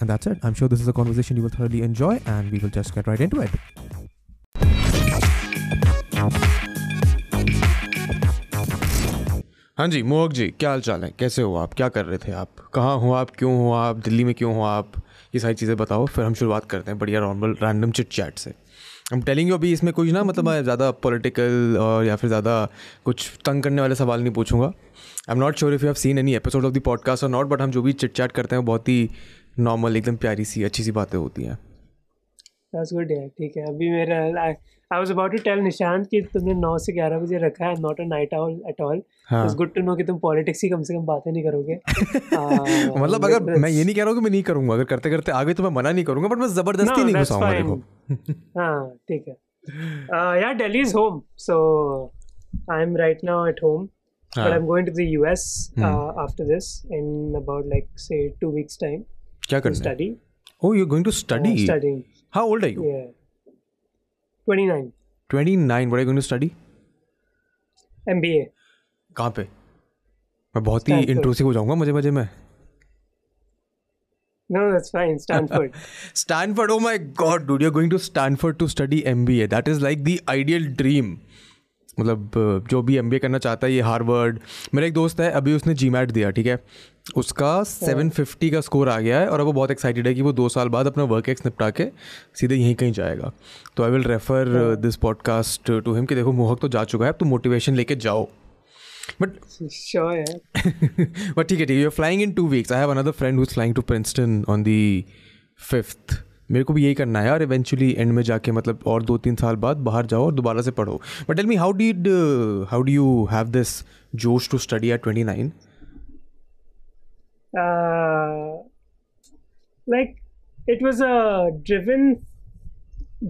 And that's it. I'm sure this is a conversation you will thoroughly enjoy, and we will just get right into it. हाँ जी मोहक जी क्या हाल चाल है? कैसे हो आप? क्या कर रहे थे आप? कहाँ हो आप? क्यों हो आप? दिल्ली में क्यों हो आप? ये सारी चीज़ें बताओ फिर हम शुरुआत करते हैं बढ़िया नॉर्मल रैंडम चिट चैट से। हम टेलिंग यू अभी इसमें कुछ ना मतलब ज़्यादा पॉलिटिकल और या फिर ज़्यादा कुछ तंग करने वाले सवाल नहीं पूछूँगा। I am not sure if you have seen any episode of the podcast or not but हम जो भी चिट चैट करते हैं बहुत ही नॉर्मल एकदम प्यारी सी अच्छी सी बातें होती हैं। That's good यार ठीक है। अभी मेरा I was about to tell Nishant कि तुमने 9 से 11 बजे रखा है not a night owl at all it's good to know कि तुम पॉलिटिक्स की कम से कम बातें नहीं करोगे। uh, मतलब अगर मैं ये नहीं कह रहा हूँ कि मैं नहीं करूँगा अगर करते करते आगे तो मैं मना नहीं करूँगा बट मैं ज़बरदस्ती नहीं घुसाऊँगा देखो। हाँ ठीक है। यार Delhi is home so I am right now at home but I'm going to the US uh, hmm. after this in about like say two weeks time. क्या करना study oh you going to study study how old are you 29 29 what are you going to study MBA कहाँ पे? मैं बहुत ही intrusive हो जाऊँगा मज़े मज़े में। No that's fine Stanford Stanford oh my God do you are going to Stanford to study MBA that is like the ideal dream मतलब जो भी एमबीए करना चाहता है ये हार्वर्ड मेरा एक दोस्त है अभी उसने जी दिया ठीक है? उसका सेवन फिफ्टी का स्कोर आ गया है और अब वो बहुत एक्साइटेड है कि वो दो साल बाद अपना वर्क एक्स निपटा के सीधे यहीं कहीं जाएगा। तो I will refer this podcast to him कि देखो मोहक तो जा चुका है अब तुम मोटिवेशन लेके जाओ। बट बट ठीक है ठीक है you are flying in two weeks I have another friend who is flying to Princeton on the fifth मेरे को भी यही करना है और इवेंचुअली एंड में जाके मतलब और दो तीन साल बाद बाहर जाओ और दोबारा से पढ़ो। But tell me how did how do you have this जोश to study at twenty nine like it was uh, driven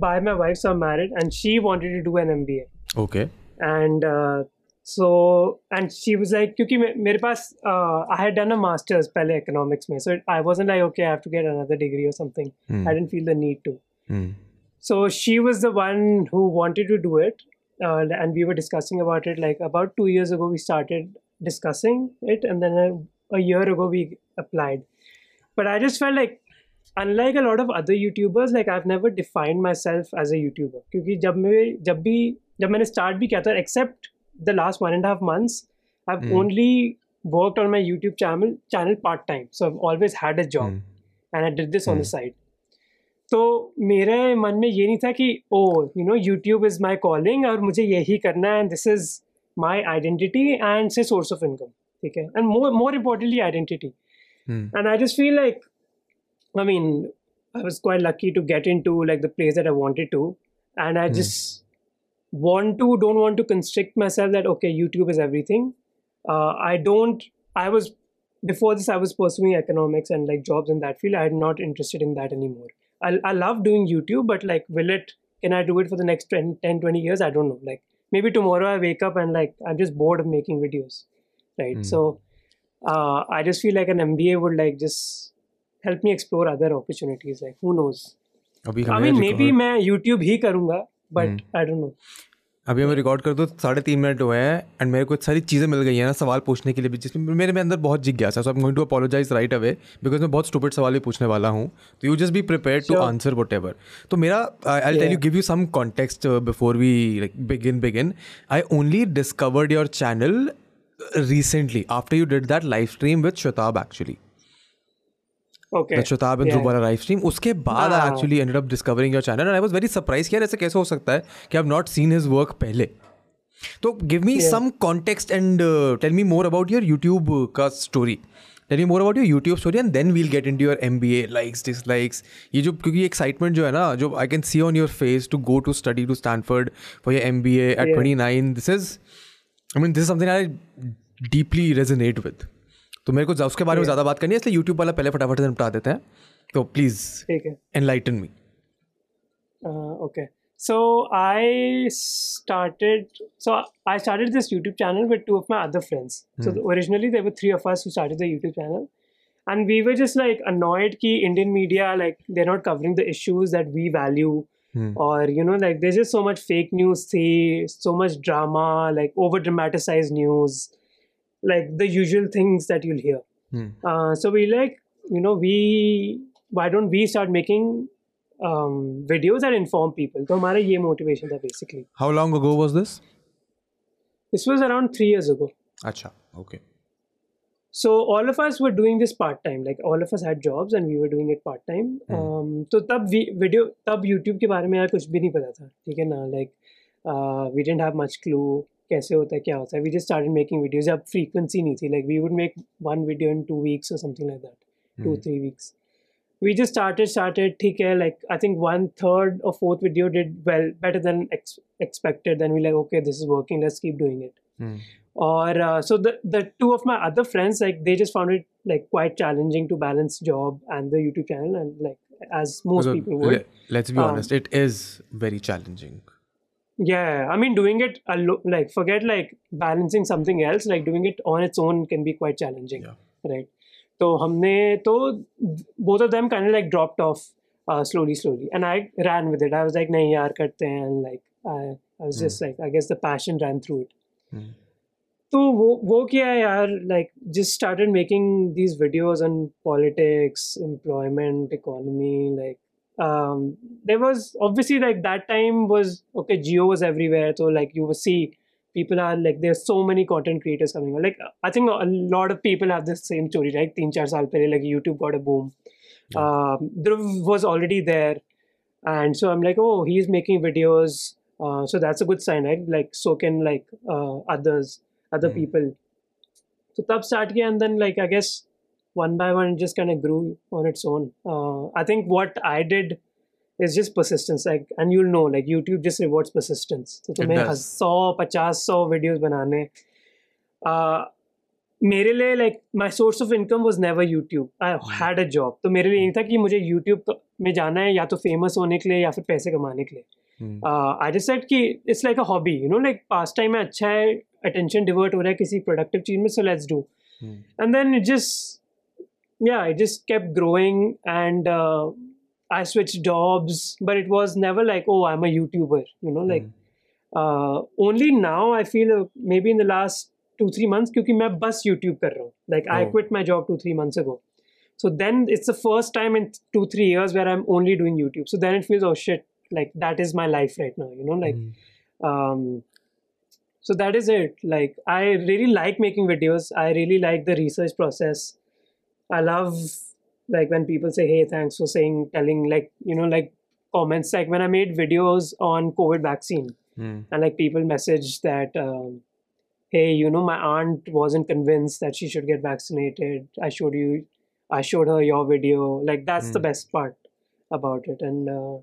by my wife so i'm married and she wanted to do an mba okay. And uh, so and she was like क्योंकि मेरे पास I had done a master's पहले economics में so I wasn't like okay I have to get another degree or something mm. I didn't feel the need to mm. so she was the one who wanted to do it uh, and we were discussing about it like about two years ago we started discussing it and then a, a year ago we applied but I just felt like unlike a lot of other YouTubers like I've never defined myself as a YouTuber क्योंकि जब मैं जब भी जब मैंने start भी किया था except the last one and a half months, I've mm. only worked on my YouTube channel channel part time. So I've always had a job, mm. and I did this on the side. तो मेरे मन में ये नहीं था कि oh you know YouTube is my calling और मुझे यही करना है and this is my identity and say source of income ठीक है and more more importantly identity and I just feel like I mean I was quite lucky to get into like the place that I wanted to, and I mm. just want to don't want to constrict myself that okay youtube is everything uh, i don't i was before this i was pursuing economics and like jobs in that field i'm not interested in that anymore I, I love doing youtube but like will it can i do it for the next 10, 10 20 years i don't know like maybe tomorrow i wake up and like i'm just bored of making videos right mm. so uh, i just feel like an mba would like just help me explore other opportunities like who knows I mean, maybe मैं YouTube ही करूँगा but I don't know अभी हमें record कर दो साढ़े तीन minute हुए हैं एंड मेरे को सारी चीज़ें मिल गई हैं ना सवाल पूछने के लिए भी जिसमें मेरे में अंदर बहुत जिज्ञासा so I am going to apologize right away because मैं बहुत स्टूपिड सवाल भी पूछने वाला हूँ। तो you just be prepare to answer whatever तो मेरा I tell you give you some context before we begin begin I only discovered your channel recently after you did that live stream with Shatab actually. okay. that Shatab and yeah. Zubara live stream. उसके बाद I actually ended up discovering your channel and I was very surprised कि यार ऐसे कैसे हो सकता है कि I've not seen his work पहले तो give me yeah. some context and uh, tell me more about your YouTube का story. Tell me more about your YouTube story and then we'll get into your M B A likes dislikes ये जो क्योंकि excitement जो है ना जो I can see on your face to go to study to Stanford for your M B A at twenty nine this is I mean this something I deeply resonate with तो मेरे को उसके बारे में ज़्यादा बात करनी है इसलिए यूट्यूब वाला पहले फटाफट से निपटा देते हैं So please ठीक है enlighten me. Uh. So I started. So I started this YouTube channel with two of my other friends. So Hmm. originally there were three of us who started the YouTube channel, and we were just like annoyed कि Indian media like they're not covering the issues that we value, Hmm. or you know like there's just so much fake news, see so much drama, like over dramatized news, like the usual things that you'll hear. Hmm. Uh, so we like you know we why don't we start making um, videos that inform people तो हमारा ये motivation था basically How long ago was this? this was around three years ago Acha. Okay. so all of us were doing this part time like all of us had jobs and we were doing it part time Hmm. um, तो तब vi- video तब YouTube के बारे में यार कुछ भी नहीं पता था ठीक है ना like uh, we didn't have much clue कैसे होता है क्या होता है we just started making videos जब frequency नहीं थी like we would make one video in two weeks or something like that two Hmm. three weeks we just started started ठीक है like I think one third or fourth video did well better than ex- expected then we like okay this is working let's keep doing it Hmm. or uh, so the the two of my other friends like they just found it like quite challenging to balance job and the YouTube channel and like as most So, people would le- let's be Um, honest, it is very challenging. yeah I mean doing it alo- like forget like balancing something else like doing it on its own can be quite challenging Yeah. right तो हमने तो both of them kind of like dropped off uh, slowly slowly and I ran with it I was like नहीं यार करते हैं and like I, I was just like I guess the passion ran through it Hmm. तो वो वो क्या है यार like just started making these videos on politics employment economy like um there was obviously like that time was okay Jio was everywhere. So like you will see people are like there's so many content creators coming out like i think a lot of people have the same story right? Teen char saal pehle like youtube got a boom. Um Dhruv was already there. And so i'm like oh he's making videos. Uh, so that's a good sign right? Like so can like uh, others other Hmm. people. So tab start kiya and then like i guess one by one it just kind of grew on its own uh, i think what i did is just persistence like and you'll know like youtube just rewards persistence so तुम्हें does. सौ पचास सौ videos बनाने uh, मेरे लिए like my source of income was never YouTube I had a job तो मेरे लिए यही था कि मुझे यूट्यूब में जाना है या तो फेमस होने के लिए या फिर पैसे कमाने के लिए Hmm. आई डिसाइड कि it's like a hobby you know like pass time में अच्छा है अटेंशन डिवर्ट हो रहा है किसी प्रोडक्टिव चीज में so let's do Hmm. and then it just yeah, I just kept growing and uh, I switched jobs, but it was never like, oh, I'm a YouTuber, you know, like mm. uh, only now I feel uh, maybe in the last two, three months, because I'm just YouTube. Like oh. I quit my job two, three months ago. So then it's the first time in two, three years where I'm only doing YouTube. So then it feels, oh shit, like that is my life right now, you know, like, mm. um, so that is it. Like I really like making videos. I really like the research process i love like when people say hey thanks for saying telling like you know like comments like when i made videos on covid vaccine Hmm. and like people message that um, hey you know my aunt wasn't convinced that she should get vaccinated i showed you i showed her your video like that's the Hmm. best part about it and uh,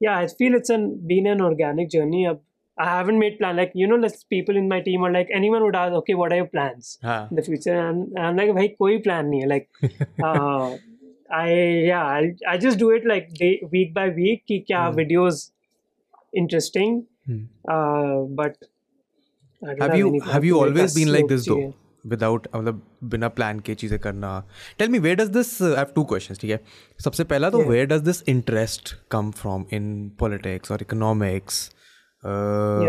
yeah i feel it's an been an organic journey i haven't made plan like you know like people in my team are like anyone would ask okay what are your plans हाँ. in the future and i'm like भाई कोई plan नहीं है like uh, I yeah I, I just do it like day week by week कि क्या Hmm. videos interesting Hmm. uh, but don't Have you have you always been like this though? चाहिए. Without मतलब बिना plan के चीज़ें करना tell me where does this I have two questions ठीक है सबसे पहला तो where does this interest come from in politics और इकोनॉमिक्स.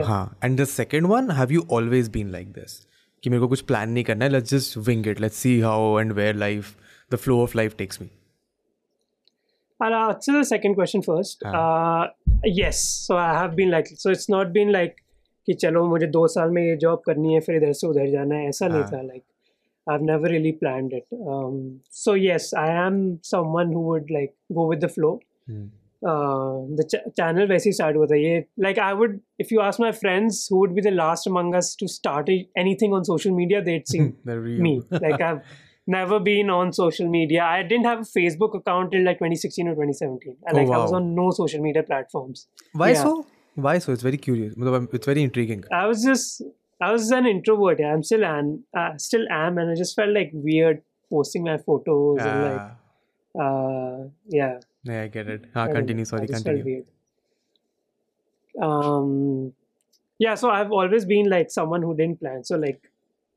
हाँ and the second one have you always been like this कि मेरे को कुछ प्लान नहीं करना है let's just wing it let's see how and where life the flow of life takes me I'll answer the second question first. हाँ. Uh, yes, so I have been like, so it's not been like कि चलो मुझे दो साल में ये job करनी है फिर इधर से उधर जाना है ऐसा नहीं हाँ. था like I've never really planned it. Um, so yes, I am someone who would like go with the flow. Uh, the ch- channel वैसे ही start हुआ था ये like I would if you ask my friends who would be the last among us to start a- anything on social media they'd see me like I've never been on social media I didn't have a Facebook account till like 2016 or 2017 and Oh, like I was wow. on no social media platforms Why Yeah. so? Why so? It's very curious. मतलब I'm- It's very intriguing. I was just I was an introvert yeah. I'm still am uh, still am and I just felt like weird posting my photos and like Ah, uh, yeah Yeah, I get it. Ah, continue. Sorry, continue. weird. Um, yeah, so I've always been like someone who didn't plan. So like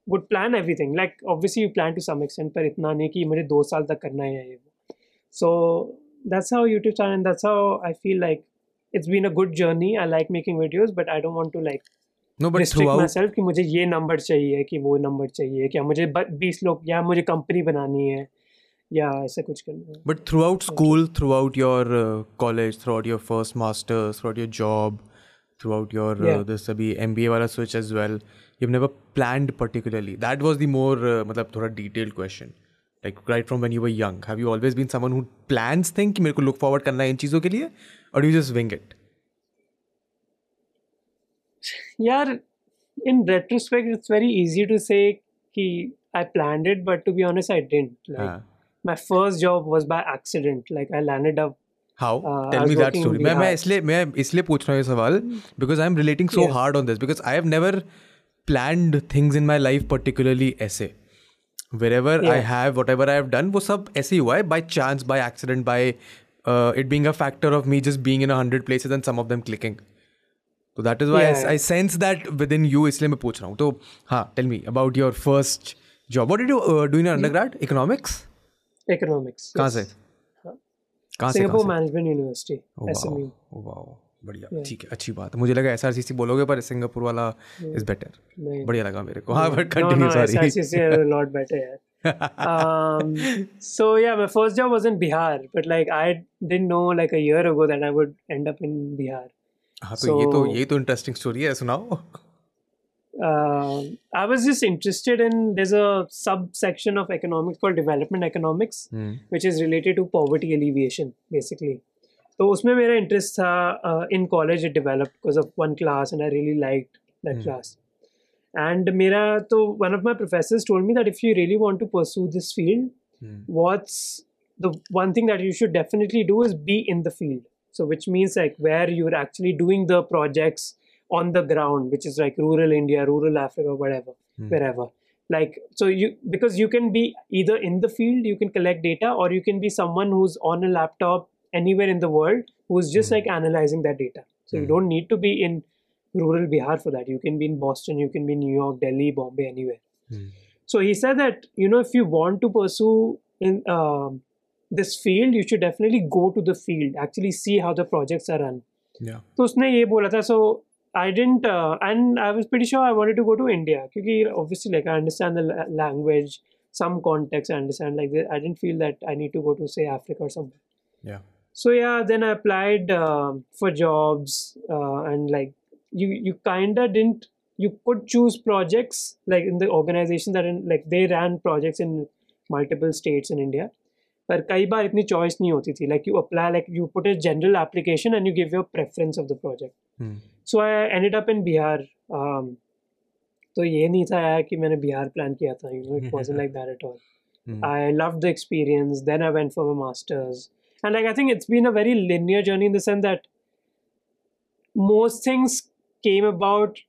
would plan everything. Like obviously you plan to some extent, पर इतना नहीं कि मुझे दो साल तक करना ही है ये So that's how YouTube channel and that's how I feel like it's been a good journey. I like making videos, but I don't want to like No, but restrict throughout, myself कि मुझे ये number चाहिए कि वो number चाहिए क्या मुझे बीस लोग या मुझे कंपनी बनानी है या ऐसा कुछ करना but throughout school throughout your college throughout your first masters throughout your job throughout your this अभी एम बी ए वाला switch as well you never plan particularly that was the more मतलब थोड़ा detailed question like right from when you were young have you always been someone who plans think मेरे को look forward करना है इन चीज़ों के लिए और यू जस्ट विंग इट यार in retrospect it's very easy to say कि I plan it but to be honest I didn't like my first job was by accident like I landed up How? Uh, I Tell was me that working in story. मैं मैं Bihar. इसलिए मैं इसलिए पूछ रहा हूँ ये सवाल because I'm relating so Yeah. hard on this because I have never planned things in my life particularly ऐसे. Wherever I Yeah. have whatever I have done वो सब ऐसे ही हुआ है by chance by accident by uh, it being a factor of me just being in a hundred places and some of them clicking. So that is why I, Yeah. I sense that within you इसलिए मैं पूछ रहा हूँ. तो हाँ tell me about your first job. What did you uh, do in your undergrad? Economics? economics कहाँ. से? कहाँ से Singapore कहाँ से? Management University Oh, SMU wow. wow. बढ़िया. ठीक है अच्छी बात है मुझे लगा एस बोलोगे पर सिंगापुर वाला इज़ बेटर बढ़िया लगा मेरे को हाँ but continue sorry are a lot better yeah um so yeah my first job was in Bihar but like I didn't know like a year ago that I would end up in Bihar हाँ तो ये तो So- ये तो interesting story है सुनाओ um, I was just interested in there's a subsection of economics called development economics, hmm, which is related to poverty alleviation, basically. तो उसमें मेरा इंटरेस्ट था uh, in college it developed because of one class and I really liked that Hmm. class. And मेरा तो one of my professors told me that if you really want to pursue this field, hmm, what's the one thing that you should definitely do is be in the field so which means like where you're actually doing the projects on the ground which is like rural india rural africa whatever Hmm. wherever like so you because you can be either in the field you can collect data or you can be someone who's on a laptop anywhere in the world who's just Hmm. like analyzing that data so you Hmm. don't need to be in rural bihar for that you can be in boston you can be in new york delhi bombay anywhere hmm, so he said that you know if you want to pursue in um, this field, you should definitely go to the field, actually see how the projects are run. yeah तो उसने ये बोला था so I didn't uh, and I was pretty sure I wanted to go to India क्योंकि obviously like I understand the la- language, some context I understand like I didn't feel that I need to go to say Africa or something. yeah So yeah, then I applied um for jobs uh, and like you you kinda didn't you could choose projects like in the organization that in, like they ran projects in multiple states in India. पर कई बार इतनी choice नहीं होती थी like you apply like you put a general application and you give your preference of the project hmm, so I ended up in Bihar तो ये नहीं था यार कि मैंने बिहार प्लान किया था you know it wasn't like that at all hmm, I loved the experience. Then I went for my master's, and like I think it's been a very linear journey in the sense that most things came about.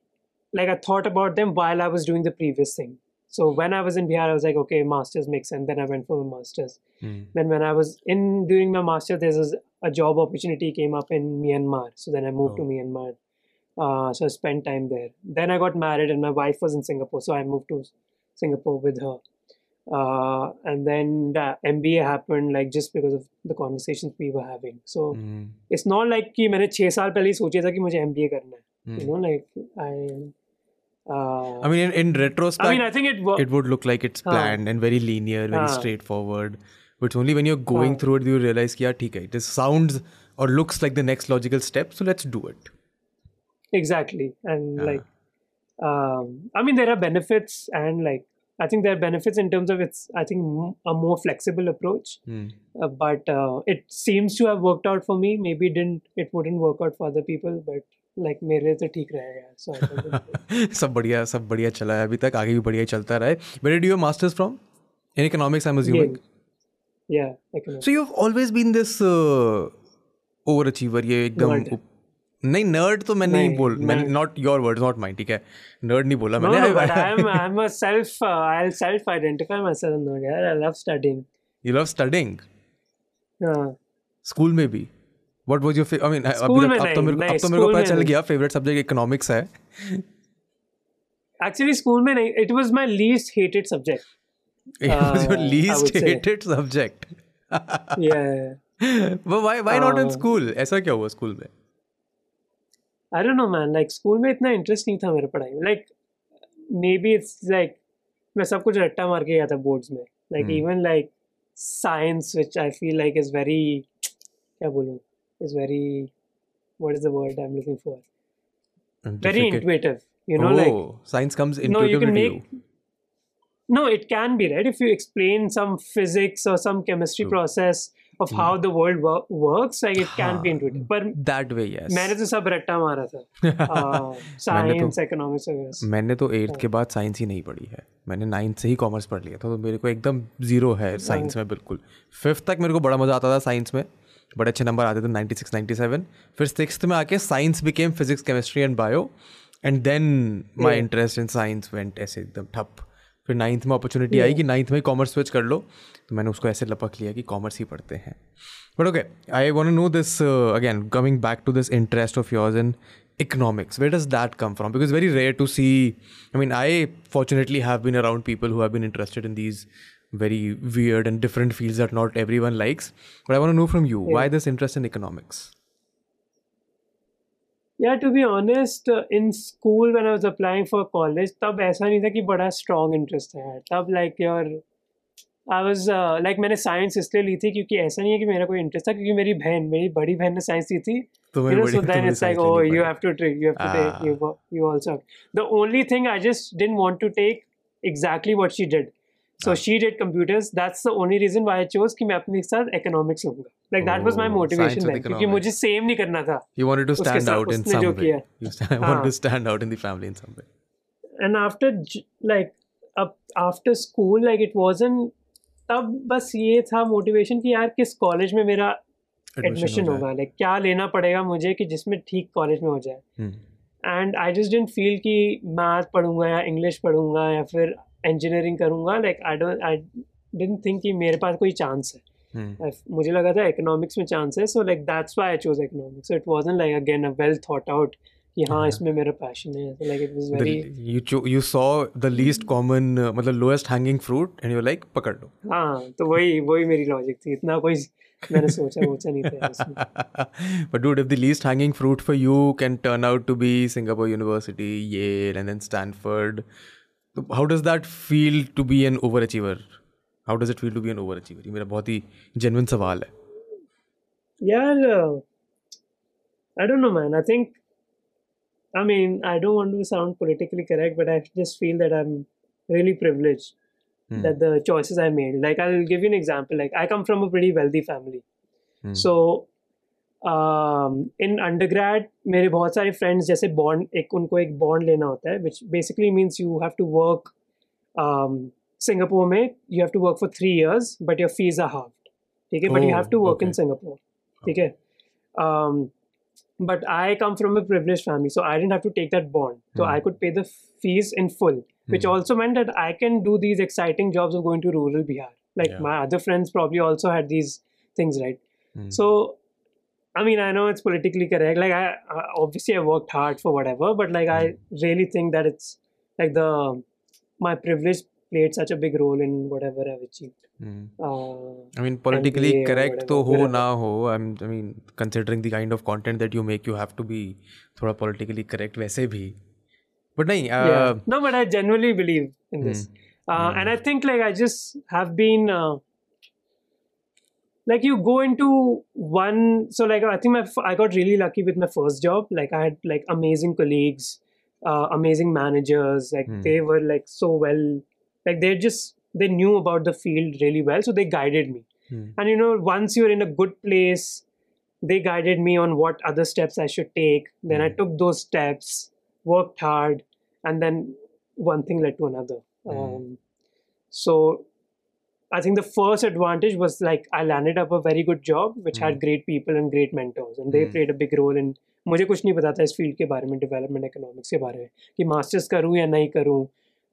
Like I thought about them while I was doing the previous thing. So when I was in Bihar, I was like, okay, masters makes sense. Then I went for my masters. Hmm, Then when I was in doing my master, there's a, a job opportunity came up in Myanmar. So then I moved to Oh. Myanmar. Uh, so I spent time there. Then I got married, and my wife was in Singapore, so I moved to Singapore with her. Uh, and then the MBA happened like just because of the conversations we were having. So hmm, it's not like कि मैंने छह साल पहले ही सोचा था कि मुझे MBA करना है. You hmm. know, like I. uh, I mean, in, in retrospect, I mean, I think it wo- it would look like it's planned and very linear, very straightforward. But it's only when you're going through it do you realize, yeah, okay, this sounds or looks like the next logical step, so let's do it. Exactly, and like, um, I mean, there are benefits and like I think there are benefits in terms of it's, I think, a more flexible approach. Mm. Uh, but uh, it seems to have worked out for me. Maybe it didn't it wouldn't work out for other people, but like like, मेरे तो ठीक रहेगा so, सब बढ़िया सब बढ़िया चला है अभी तक आगे भी बढ़िया चलता रहे। है where do your masters from in economics I am assuming या so you have always been this overachiever ये एकदम नहीं नर्ड तो मैं नहीं, नहीं बोल मैं not your word not mind ठीक है? नर्ड नहीं बोला मैंने। I am I am a self I will self identify myself no यार I love studying you love studying हाँ स्कूल में भी? What was your I mean अभी स्कूल तक- अब तो मेरे को अब तो मेरे को पता चल गया फेवरेट सब्जेक्ट इकोनॉमिक्स है। एक्चुअली स्कूल में नहीं it was my least hated subject it was your Uh, I least would say. hated या why why not in Uh, school? ऐसा क्या हुआ स्कूल में? I don't know man like school में इतना इंटरेस्ट नहीं था मेरे पढ़ाई में। Like maybe it's like मैं सब कुछ रट्टा मार के गया था बोर्ड्स में। Like. Even like science which I feel like is very क्या बोलूँ? Is very what is the word I am looking for very intuitive you know oh, like oh, science comes no you intuitively can make you. no it can be right if you explain some physics or some chemistry True. process of how the world wo- works like it can be हाँ, intuitive पर that way yes मैंने तो सब रट्टा मारा था science economics वगैरह। मैंने तो एट्थ के बाद साइंस ही नहीं पढ़ी है मैंने नाइन्थ से ही कॉमर्स पढ़ लिया था तो मेरे को एकदम ज़ीरो है साइंस में बिल्कुल फिफ्थ तक मेरे को बड़ा मज़ा आता था साइंस में बड़े अच्छे नंबर आते थे 96 97 फिर सिक्स में आके science became physics chemistry and bio and then my interest in science went ऐसे एकदम ठप। फिर नाइन्थ में अपॉर्चुनिटी आई कि नाइन्थ में कॉमर्स स्विच कर लो। तो मैंने उसको ऐसे लपक लिया कि कॉमर्स ही पढ़ते हैं। But okay I want know this again coming back to this interest of yours in economics. Where does that come from? Because very rare to see i mean i fortunately have been around people who have been interested in these very weird and different fields that not everyone likes but i want to know from you why this interest in economics Yeah, to be honest, uh, in school when I was applying for college, तब ऐसा नहीं था कि बड़ा strong interest है तब like your I was uh, like मैंने science इसलिए ली थी क्योंकि ऐसा नहीं है कि मेरा कोई interest था क्योंकि मेरी बहन मेरी बड़ी बहन ने science ली थी तो you know बड़ी- so then तुम्हें it's like science oh लेनी you पड़ी। have to take you have to Ah. take you you also have. the only thing I just didn't want to take exactly what she did So she did computers that's the only reason why I chose कि मैं अपने साथ economics लूँगा। Like that was my motivation क्योंकि मुझे same नहीं करना था you wanted to stand out in some way I want to stand out in the family in some way and after like अब after school like it wasn't तब बस ये था मोटिवेशन कि यार किस कॉलेज में मेरा एडमिशन होगा। लाइक क्या लेना पड़ेगा मुझे कि जिसमें ठीक कॉलेज में हो जाए। And I just didn't feel कि मैथ पढ़ूँगा या इंग्लिश पढ़ूँगा या फिर इंजीनियरिंग करूँगा like I don't I didn't think कि मेरे पास कोई चांस है। Hmm. मुझे लगा था इकोनॉमिक्स में चांस है so like that's why I chose economics so it wasn't like again a well thought out कि हाँ इसमें मेरा पैशन है like it was very you you saw the least common मतलब lowest hanging fruit and you like पकड़ लो. हाँ तो वही वही मेरी लॉजिक थी इतना कोई मैंने सोचा सोचा नहीं था but dude if the least hanging fruit for you can turn out to be Singapore then Stanford, how does that feel to be an overachiever? How does it feel to be an overachiever? ये मेरा बहुत ही genuine सवाल है. यार आई don't know man I think I mean, I don't want to sound politically correct, but I just feel that I'm really privileged Hmm. that the choices I made. Like, I'll give you an example. Like, I come from a pretty wealthy family. Hmm. So, um, in undergrad, मेरे बहुत सारे friends जैसे bond एक उनको एक bond लेना होता है, which basically means you have to work. Um, Singapore में you have to work for three years, but your fees are halved. ठीक है, but you Oh, have to work in okay. Singapore. ठीक है. Um, but I come from a privileged family, so I didn't have to take that bond. So Hmm. I could pay the fees in full, which Hmm. also meant that I can do these exciting jobs of going to rural Bihar. Like Yeah. my other friends probably also had these things, right? Hmm. So, I mean, I know it's politically correct. Like, I, I obviously I worked hard for whatever, but like, I really think that it's like the my privilege played such a big role in whatever I've achieved. Hmm. Uh, I mean, politically MBA or correct तो whatever, हो wherever. ना हो. I'm, I mean, considering the kind of content that you make, you have to be थोड़ा politically correct वैसे भी. But नहीं. yeah. Uh, No, but I genuinely believe in this. Uh, and I think like I just have been uh, like you go into one. So like I think my I got really lucky with my first job. Like I had like amazing colleagues, uh, amazing managers. Like Hmm. they were like so well. Like they just they knew about the field really well, so they guided me. hmm. And you know, once you're in a good place, they guided me on what other steps I should take. Then I Mm. took those steps, worked hard, and then one thing led to another. Mm. Um, so I think the first advantage was like I landed up a very good job, which mm. had great people and great mentors, and they Mm. played a big role in. मुझे कुछ नहीं पता था इस field के बारे में development economics के बारे में कि मास्टर्स करूँ या नहीं करूँ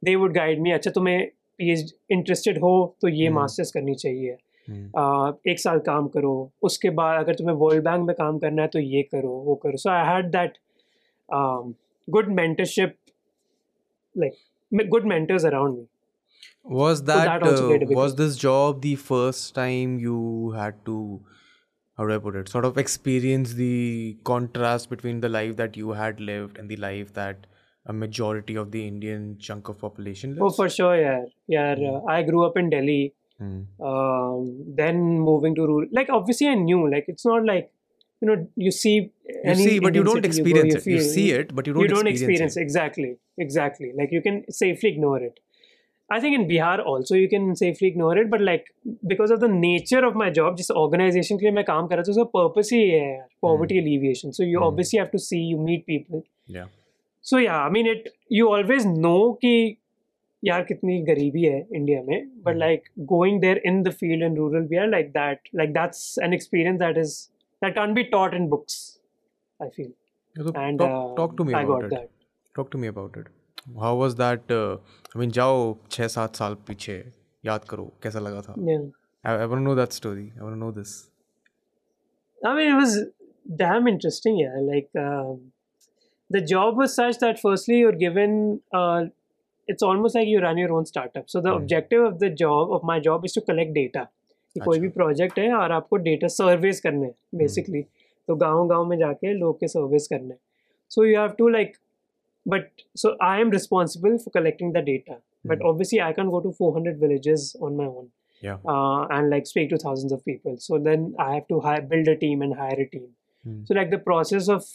दे वुड गाइड मी अच्छा तुम्हें पी एच इंटरेस्टेड हो तो ये Hmm. मास्टर्स करनी चाहिए Hmm. uh, एक साल काम करो उसके बाद अगर तुम्हें वर्ल्ड बैंक में काम करना है तो ये करो वो करो so I had that good mentorship like good mentors around me Was that, that played a uh, was this job the first time you had to how do I put it? Sort of experience the contrast between the life that you had lived and the life that a majority of the Indian chunk of population lives. Oh, for sure, yeah, yeah. Hmm. Uh, I grew up in Delhi. Hmm. Um, then moving to rural, like obviously I knew, like it's not like you know you see. You any see, but you don't experience go, it. You see it, but you don't, you don't experience, experience exactly, exactly. Like you can safely ignore it. I think in Bihar also you can safely ignore it, but like because of the nature of my job, जिस organization के लिए मैं काम कर रहा था, उसका purpose ही है यार, poverty alleviation. So you Hmm. obviously have to see, you meet people. it. Yeah. So yeah, I mean it. You always know कि यार कितनी गरीबी है इंडिया में, but Hmm. like going there in the field and rural Bihar like that, like that's an experience that is that can't be taught in books. I feel. Yeah, so And talk, uh, talk to me I about How was that I mean जाओ छः सात साल पीछे याद करो कैसा लगा था? I want know that story I want know this I mean it was damn interesting या like the job was such that firstly you are given it's almost like you run your own startup so the objective of the job of my job is to collect data कोई अच्छा। भी project है और आपको data Sarves करने basically तो गाँव गाँव में जाके लोग के सर्विस करने so you have to like but so I am responsible for collecting the data. Mm-hmm. But hmm. obviously, I can't go to 400 villages on my own. Yeah. Uh, and like speak to thousands of people. So then I have to hire, build a team and hire a team. Mm-hmm. So like the process of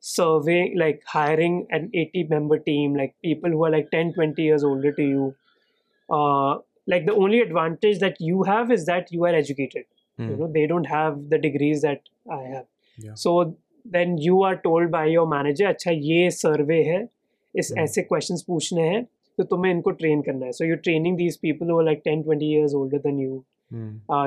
surveying, like hiring an 80 member team, like people who are like 10, 20 years older to you. Uh, like the only advantage that you have is that you are educated. Mm-hmm. You hmm. know, they don't have the degrees that I have. Yeah. So then you are told by your manager अच्छा ये सर्वे है इस हम्म। ऐसे question पूछने हैं तो तुम्हें इनको ट्रेन करना है. So you training these people वो like ten twenty years older than you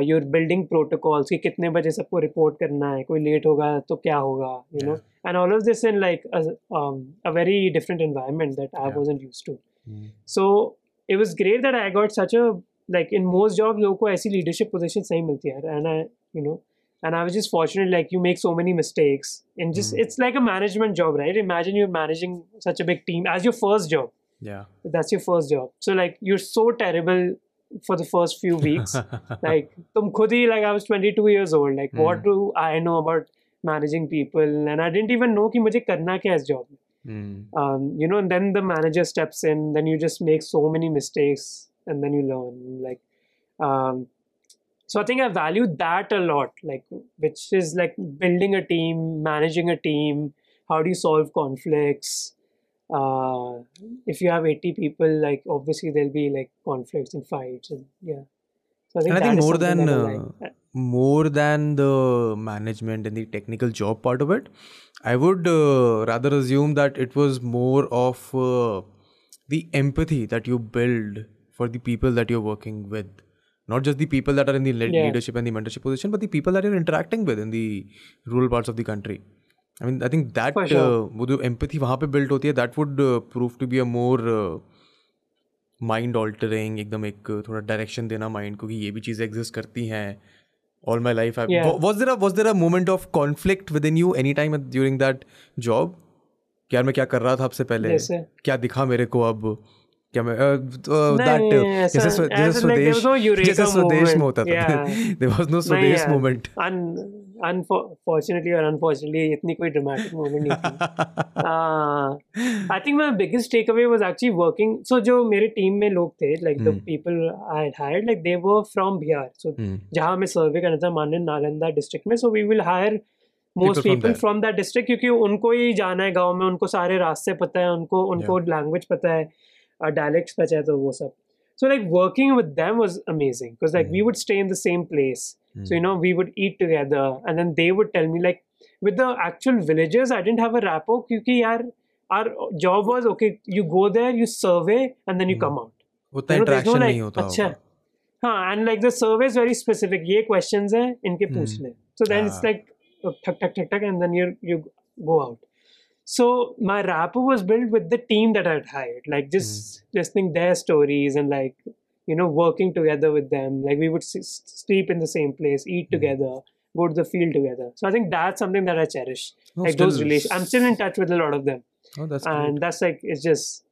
you're building protocols कि कितने बजे सबको रिपोर्ट करना है कोई लेट होगा तो क्या होगा you know and all of this in like a very different environment that I was used to so it was great that I got such a like in most job लोगों को ऐसी leadership position सही मिलती है and I you know and I was just fortunate like you make so many mistakes and just Hmm. it's like a management job right imagine you're managing such a big team as your first job Yeah. that's your first job so like you're so terrible for the first few weeks like tum khud hi like i was 22 years old like what Hmm. do i know about managing people and i didn't even know ki mujhe karna kya is job. Hmm. um, you know and then the manager steps in then you just make so many mistakes and then you learn like um, so i think i value that a lot like which is like building a team managing a team how do you solve conflicts uh, if you have 80 people like obviously there'll be like conflicts and fights and yeah so i think, I think more than uh, like. more than the management and the technical job part of it, I would uh, rather assume that it was more of uh, the empathy that you build for the people that you're working with. Not just the people that are in the Yeah. leadership and the mentorship position, but the people that you're interacting with in the rural parts of the country. I mean, I think that sure. uh, वो जो empathy वहाँ पे built होती है, that would uh, prove to be a more uh, mind altering एकदम एक थोड़ा direction देना माइंड को कि ये भी चीज़ें एग्जिस्ट करती हैं all my life Yeah. Was there was there a moment of conflict within you any time during that job यार मैं क्या कर रहा था आपसे पहले जैसे क्या दिखा मेरे को अब क्या मैं दैट तो जैसे जैसे स्वदेश जैसे स्वदेश में होता था। There was no Swades moment unfortunately और अनफॉर्चुनेटली इतनी कोई ड्रामेटिक मोमेंट नहीं थी। I think my biggest takeaway was actually working so जो मेरे टीम में लोग थे like the people I had hired like they were from Bihar so जहाँ मैं सर्वे करना था माननीय नालंदा डिस्ट्रिक्ट में so we will hire most people from that district क्योंकि उनको ही जाना है गाँव में उनको सारे रास्ते पता है उनको उनको लैंग्वेज yeah. पता है। डायलेक्ट्स पता है तो वो सब. So like working with them was amazing because like we Hmm. would stay in the same place. Mm. So you know we would eat together, and then they would tell me like with the actual villagers, I didn't have a rapport क्योंकि यार our job was okay. You go there, you survey, and then you Hmm. come out. उतना there's no interaction like नहीं होता अच्छा हाँ and like the survey is very specific. ये questions हैं इनके Hmm. पूछने. So then it's Ah. like uh, ठक ठक ठक ठक and then you you go out. So my rapport was built with the team that I'd hired, like just Hmm. listening their stories and like you know working together with them like we would s- sleep in the same place eat Mhm. together go to the field together so i think that's something that i cherish No, like those relations i'm still in touch with a lot of them Oh, that's and great. that's like it's just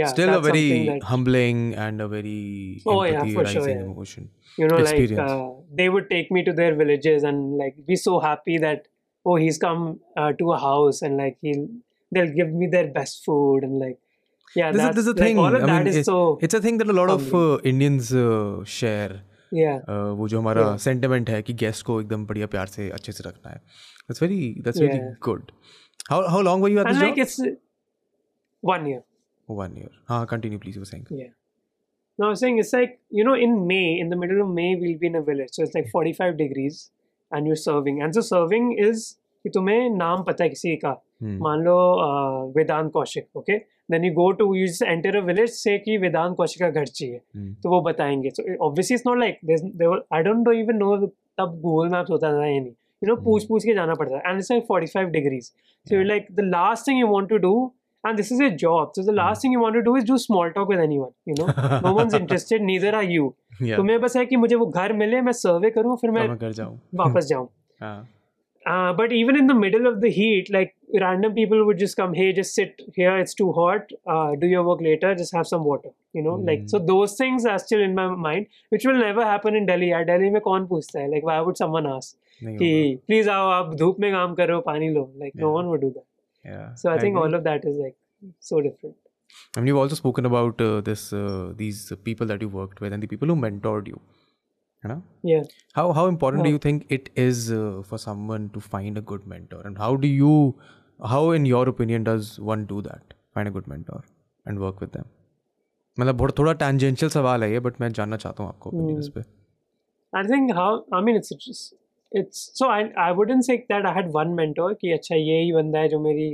yeah Still a very that, humbling and a very Oh, yeah, for sure, yeah. emotion. you know like experience. uh, they would take me to their villages and like be so happy that oh he's come uh, to a house and like he'll they'll give me their best food and like yeah This is- that's this is the like, thing, all of I that mean, is so It's a thing that a lot of Humbling. uh, Indians uh, share. yeah Uh, वो जो हमारा Yeah. Sentiment है कि guest को एकदम बढ़िया प्यार से अच्छे से रखना है that's very that's very Yeah. Good how how long were you eight and this like job it's one year one year हाँ continue please you were saying Yeah. No, I was saying it's like, you know, in May, in the middle of May, we'll be in a village. So it's like 45 degrees And you're serving and so serving is कि तुम्हें नाम पता है किसी का। मान लो Vedant Kaushik okay then you go to you enter a village से कि वेदांत कौशिक का घर चाहिए। तो वो बताएँगे। So obviously it's not like I don't know even no तब गूगल मैप्स होता था या नहीं। यू नो पूछ पूछ के जाना पड़ता है and it's like 45 degrees so you like the last thing you want to do and this is a job so the last thing you want to do is do small talk with anyone you know no one's interested neither are you तुम्हें बस है कि मुझे वो घर मिले मैं सर्वे करूं फिर मैं मैं कर जाऊँ वापस जाऊं हाँ uh, but even in the middle of the heat, like random people would just come, hey, just sit here, it's too hot, uh, do your work later, just have some water, you know, like so those things are still in my mind, which will never happen in Delhi. यार Delhi में कौन पूछता है? Like why would someone ask नहीं कि होगा please आओ आप धूप में काम करो पानी लो? Like no Yeah. one would do that. Yeah, So I think agree. all of that is like so different. I mean, you've also spoken about uh, this, uh, these people that you worked with, and the people who mentored you. You know, Yeah. how how important do Yeah. you think it is uh, for someone to find a good mentor, and how do you, how in your opinion does one do that? Find a good mentor and work with them. मतलब बहुत थोड़ा tangential सवाल है ये but मैं जानना चाहता हूँ आपको opinion इस पे I think how I mean it's just it's so I I wouldn't say that I had one mentor कि अच्छा ये ही बंदा है जो मेरी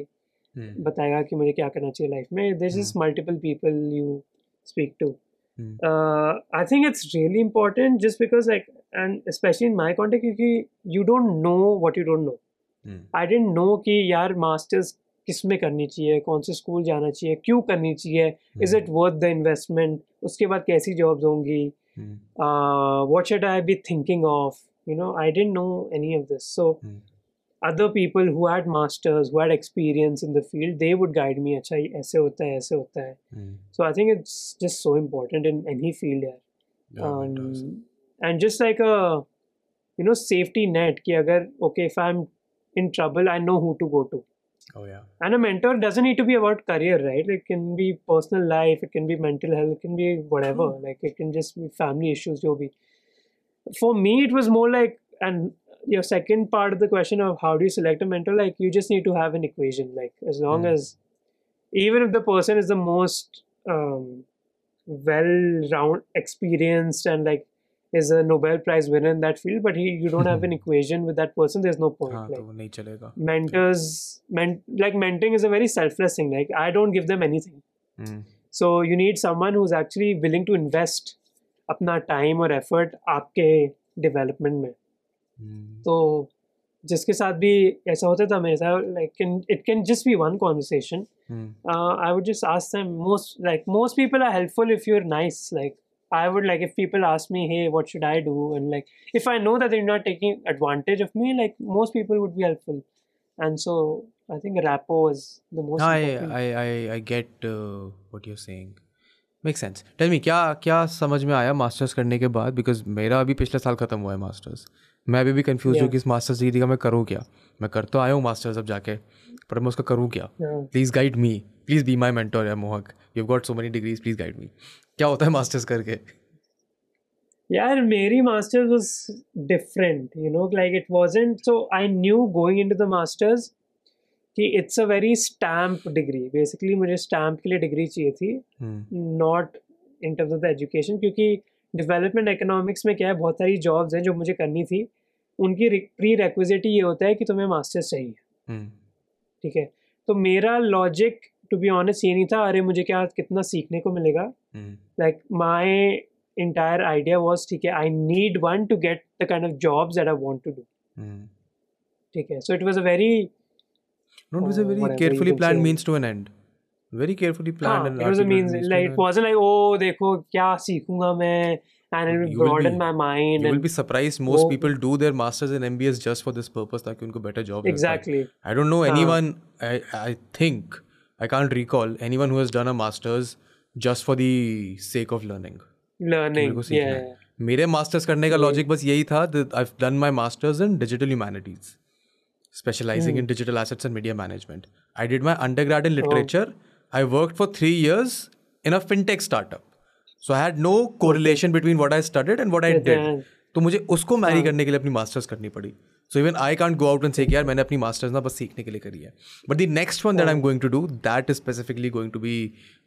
हम्म, बताएगा कि मुझे क्या करना चाहिए लाइफ में। This is multiple people you speak to I think it's really important just because like and especially in my context क्योंकि you don't know what you don't know I didn't know कि यार masters किसमें करनी चाहिए कौन से school जाना चाहिए क्यों करनी चाहिए? Is it worth the investment उसके बाद कैसी जॉब्स होंगी? What should I be thinking of you know i didn't know any of this so mm. other people who had masters who had experience in the field they would guide me aise hota hai aise hota hai mm. so i think it's just so important in any field yeah. Um, and just like a you know safety net ki agar okay if i'm in trouble i know who to go to oh yeah and a mentor doesn't need to be about career right it can be personal life it can be mental health it can be whatever mm. like it can just be family issues jo bhi for me, it was more like, and your second part of the question of how do you select a mentor, like you just need to have an equation. Like as long mm. as, even if the person is the most um, well-round, experienced, and like is a Nobel Prize winner in that field, but he you don't have an equation with that person. There's no point. Like, mentors, men, like mentoring is a very selfless thing. Like I don't give them anything. Mm. So you need someone who's actually willing to invest अपना time और effort आपके development में। तो जिसके साथ भी ऐसा होता था मेरे like it can just be one conversation I would just ask them most like most people are helpful if you are nice like I would like if people ask me hey what should I do and like if I know that they're not taking advantage of me like most people would be helpful and so I think rapport is the most I I I get what you are saying Make sense. Tell me क्या क्या समझ में आया masters करने के बाद? Because मेरा अभी पिछले साल खत्म हुआ है मास्टर्स मैं अभी भी कंफ्यूज हूँ कि इस मास्टर्स डिग्री का मैं करूँ क्या? मैं कर तो आया हूँ मास्टर्स अब जाके पर मैं उसका करूँ क्या? Please guide me please be my mentor या Mohak you got so many degrees please guide me क्या होता है मास्टर्स करके? Yeah, Mary Masters was different, you know, like it wasn't. So I knew going into the Masters कि it's a very stamp degree basically मुझे stamp के लिए degree चाहिए थी not in terms of the education क्योंकि development economics में क्या है बहुत सारी जॉब्स हैं जो मुझे करनी थी। उनकी प्री रिक्विजिट ये होता है कि तुम्हें मास्टर्स चाहिए। हम्म। ठीक है? तो मेरा लॉजिक टू बी ऑनेस्ट ये नहीं था अरे मुझे क्या कितना सीखने को मिलेगा। Like my entire idea was ठीक है I need one to get the kind of jobs at I want to do ठीक है? So it was a very No, it was a Uh, very whatever you carefully can planned say. means to an end. very carefully planned हाँ, and it was a means articulated like it and wasn't like oh देखो क्या सीखूंगा मैं and it will You will broaden be- my mind you will and be surprised most वो- people do their masters and MBS just for this purpose ताकि उनको better job मिल पाए. exactly I don't know हाँ. anyone I I think I can't recall anyone who has done a masters just for the sake of learning learning मेरे को सीखना yeah है मेरे masters करने का लॉजिक बस यही था I done my masters in digital humanities specializing mm. in digital assets and media management. I did my undergrad in literature. Oh. I worked for three years in a fintech startup. So I had no correlation between what I studied and what I did. तो मुझे उसको Mary करने के लिए अपनी masters करनी पड़ी so even I can't go out and say यार मैंने अपनी मास्टर्स ना बस सीखने के लिए करी है but the next one that I am going to do that is specifically going to be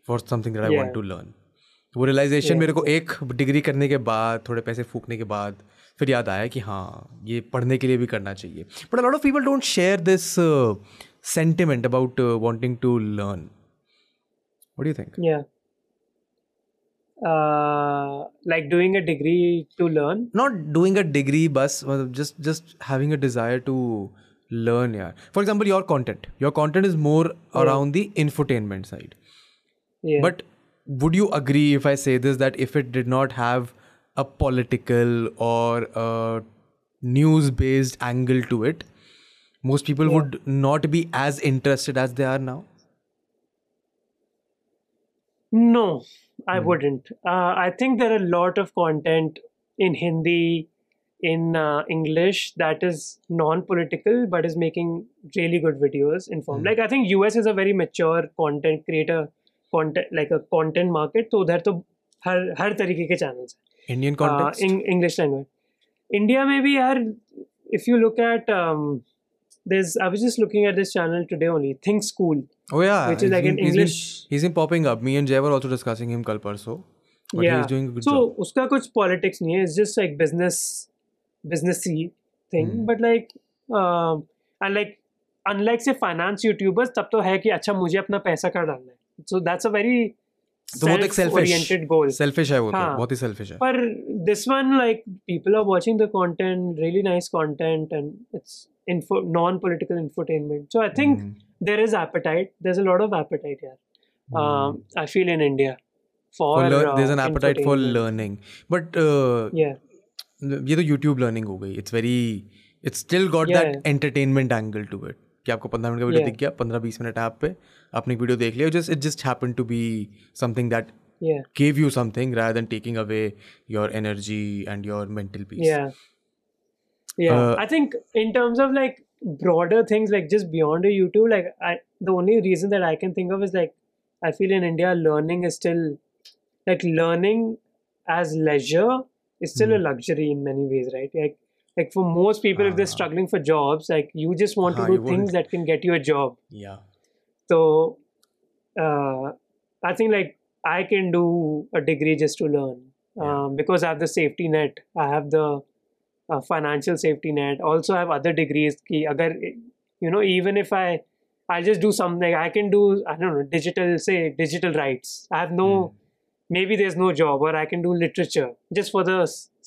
for something that I. Want to learn वो रियलाइजेशन मेरे को एक डिग्री करने के बाद थोड़े पैसे फूकने के बाद फिर याद आया कि हाँ ये पढ़ने के लिए भी करना चाहिए। But a lot of people don't share this sentiment about wanting to learn what you think like doing a degree to learn not doing a degree बस मतलब just just having a desire to learn यार। For example your content your content is more around the infotainment side but would you agree if I say this that if it did not have a political or a news based angle to it, most people would not be as interested as they are now? No, I Hmm. wouldn't. Uh, I think there are a lot of content in Hindi, in uh, English that is non-political but is making really good videos. Informed. Hmm. Like I think US is a very mature content creator, content like a content market. तो उधर तो हर हर तरीके के channels हैं. Indian uh, context? in English language. India यार if you look at um, there's I was just looking at this channel today only Think School oh, yeah. which is like been- an he's been- He's been popping up. Me and Jay were also discussing him kal parso. But yeah he's doing a good so job. उसका कुछ politics नहीं है it's just like business businessy thing Hmm. but like um, and like unlike say finance YouTubers तब तो है कि अच्छा मुझे अपना पैसा कर डालना है so that's a very तो वो तो एक self selfish oriented goal selfish है वो तो हाँ. बहुत ही selfish है But this one, like people are watching the content, really nice content, and it's info non-political infotainment. So I think Hmm. there is appetite. There's a lot of appetite here. Um, I feel in India for, For lear- uh, there's an appetite for infotainment. learning but uh, Yeah, ये तो YouTube learning हो गई it's very it's still got Yeah. That entertainment angle two it कि आपको पंद्रह minute का video Yeah. दिख गया पंद्रह बीस मिनट ऐप पे आपने एक वीडियो देख लिया just it just happen to be something that away your energy and your mental peace yeah, yeah. Uh, I think in terms of like broader things, like just beyond a YouTube, like I the only reason that I can think of is like I feel in India learning is still like learning as leisure is still a Hmm. luxury in many ways, right? Like like for most people, if they're Ah. struggling for jobs, like you just want to Ah, do things that can get you a job. yeah So uh, I think like I can do a degree just to learn Yeah. um, because I have the safety net. I have the uh, financial safety net. Also, I have other degrees. Ki agar, you know, even if I I just do something, I can do I don't know digital say digital rights. I have no Hmm. maybe there's no job or I can do literature just for the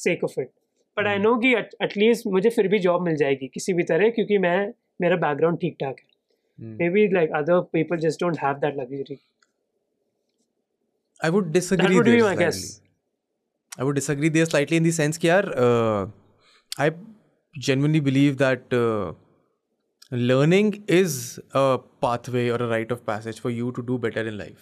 sake of it. But I know कि at least मुझे फिर भी job मिल जाएगी किसी भी तरह क्योंकि मैं मेरा बैकग्राउंड ठीक ठाक है maybe like other people just don't have that luxury I would disagree would be my guess I would disagree there slightly in the sense कि यार I genuinely believe that learning is a pathway और a rite of passage for you to do better in life.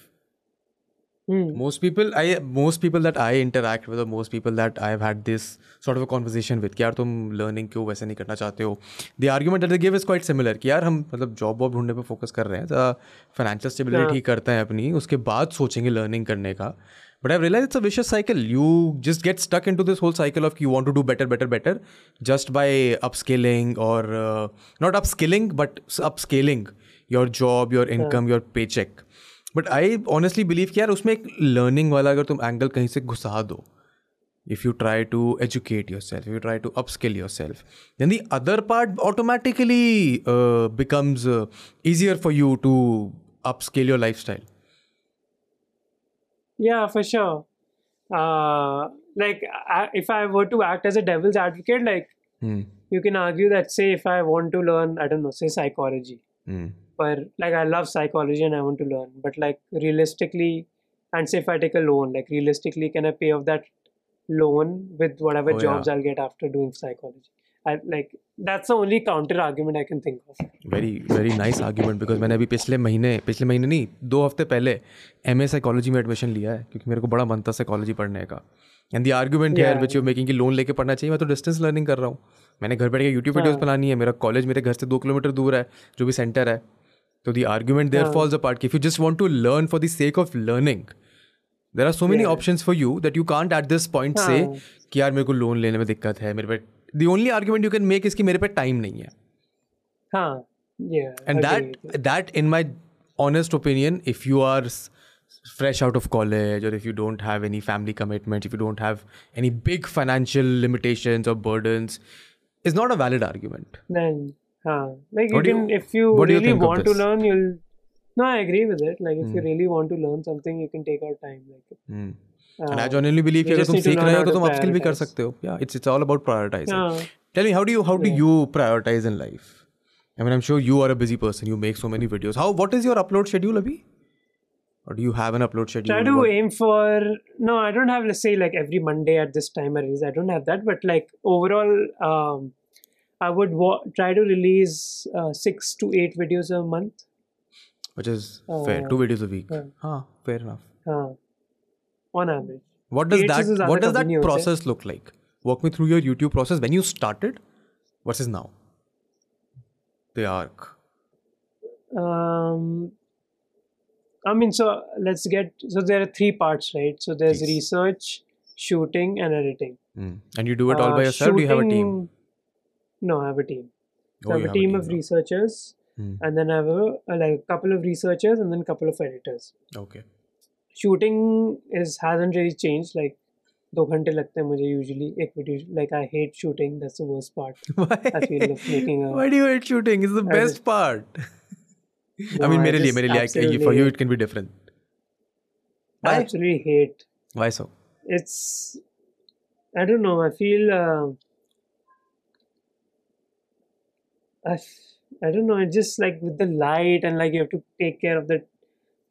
Mm. Most people, I most people that I interact with, or most people that I've had this sort of a conversation with, कि यार तुम learning क्यों वैसे नहीं करना चाहते हो? The argument that they give is quite similar कि यार हम मतलब job वॉब ढूँढने पे फोकस कर रहे हैं, ज़रा financial stability ठीक करते हैं अपनी, उसके बाद सोचेंगे learning करने का. But I've realized it's a vicious cycle. You just get stuck into this whole cycle of you want to do better, better, better just by upscaling or uh, not upskilling, but upscaling your job, your income, yeah. your paycheck. But I honestly believe कि यार उसमें एक learning वाला अगर तुम angle कहीं से घुसा दो if you try to educate yourself you try to upskill yourself यानि other part automatically becomes easier for you to upskill your lifestyle या for sure like if I want to act as a devil's advocate like you can argue that say if I want to learn I don't know say psychology पर like I love psychology and I want to learn but like realistically and if I take a loan like realistically can I pay off that loan with whatever job I get after doing psychology मैंने अभी पिछले महीने पिछले महीने नहीं दो हफ़्ते पहले एम ए साइकोलॉजी में एडमिशन लिया है क्योंकि मेरे को बड़ा मन था साइकोलॉजी पढ़ने का। एंड दी आर्ग्यूमेंट है लोन लेकर पढ़ना चाहिए मैं तो डिस्टेंस लर्निंग कर रहा हूँ। मैंने घर बैठे यूट्यूब वीडियोज़ बनानी है मेरा कॉलेज मेरे घर से दो किलोमीटर दूर है जो भी सेंटर है। तो द आर्ग्यूमेंट देयर हाँ. False apart if you just want to learn for the sake of learning there are so many Yeah. Options for you that you can't at this point से हाँ. कि यार मेरे को loan लेने में दिक्कत है मेरे पे the only argument you can make इसकी मेरे पे टाइम नहीं है Huh. Yeah. and agree that with you. that in my honest opinion if you are s- fresh out of college or if you don't have any family commitments if you don't have any big financial limitations or burdens is not a valid argument then huh. like you What do can you- if you what do you really think of want to this? learn you'll no i agree with it like if you Hmm. really want to learn something you can take out time like Hmm. uh, and i genuinely believe you कि अगर just तुम need to सीख learn रहे हो how तो to तुम upskill भी कर prioritize. सकते हो yeah it's it's all about prioritizing uh, tell me how do you how do Yeah. you prioritize in life i mean i'm sure you are a busy person you make so many videos how what is your upload schedule abhi or do you have an upload schedule try to What- aim for no i don't have let's say like every monday at this time i release i don't have that but like overall um I would wa- try to release uh, six to eight videos a month. Which is uh, fair. Two uh, videos a week. Yeah. Huh, fair enough. Uh, on average. What does eight that What does that process look like? Walk me through your YouTube process when you started versus now. The arc. Um, I mean, so let's get. So there are three parts, right? So there's research, shooting, and editing. Mm. And you do it all by uh, yourself? Shooting, do you have a team? shooting- no i have a team so Oh, i have you a team of now. researchers Hmm. and then i have a, a like a couple of researchers and then a couple of editors Okay. shooting is hasn't really changed like दो घंटे लगते हैं मुझे usually एक video like I hate shooting that's the worst part Why? I feel like making a Why do you hate shooting? It's the I best part. I No, mean, I मेरे लिए just मेरे लिए I- absolutely for you hate- it can be different. I Why? absolutely hate Why so? it's I I feel uh, I, f- I don't know it's just like with the light and like you have to take care of the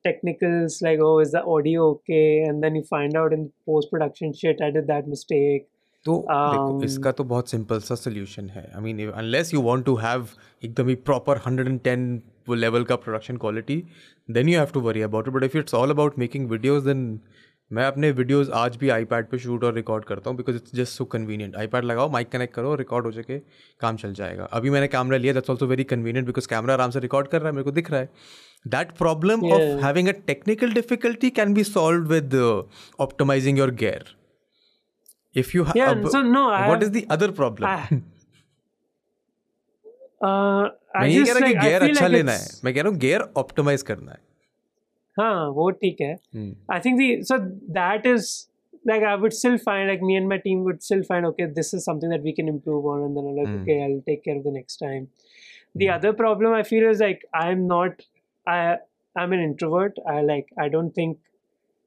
technicals like oh is the audio okay and then you find out in post production shit I did that mistake तो देखो Um, इसका तो बहुत simple सा solution है I mean unless you want to have एकदम ही proper 110 level का production quality then you have to worry about it but if it's all about making videos then मैं अपने वीडियोस आज भी आईपैड पे शूट और रिकॉर्ड करता हूँ because it's just so convenient iPad लगाओ माइक कनेक्ट करो रिकॉर्ड हो जाके काम चल जाएगा। अभी मैंने कैमरा लिया that's also very convenient because camera आराम से रिकॉर्ड कर रहा है मेरे को दिख रहा है। That problem of having a technical difficulty can be solve with optimising your gear if you have yeah so no I what have, is the other problem? I- uh, मैं ये कह रहा like कि gear अच्छा लेना है। मैं कह रहा हूँ gear optimize करना है। हाँ वो ठीक है। I think the so that is like I would still find like me and my team would still find okay this is something that we can improve on and then like okay I will take care of the next time the other problem I feel is like I am not I I am an introvert I like I don't think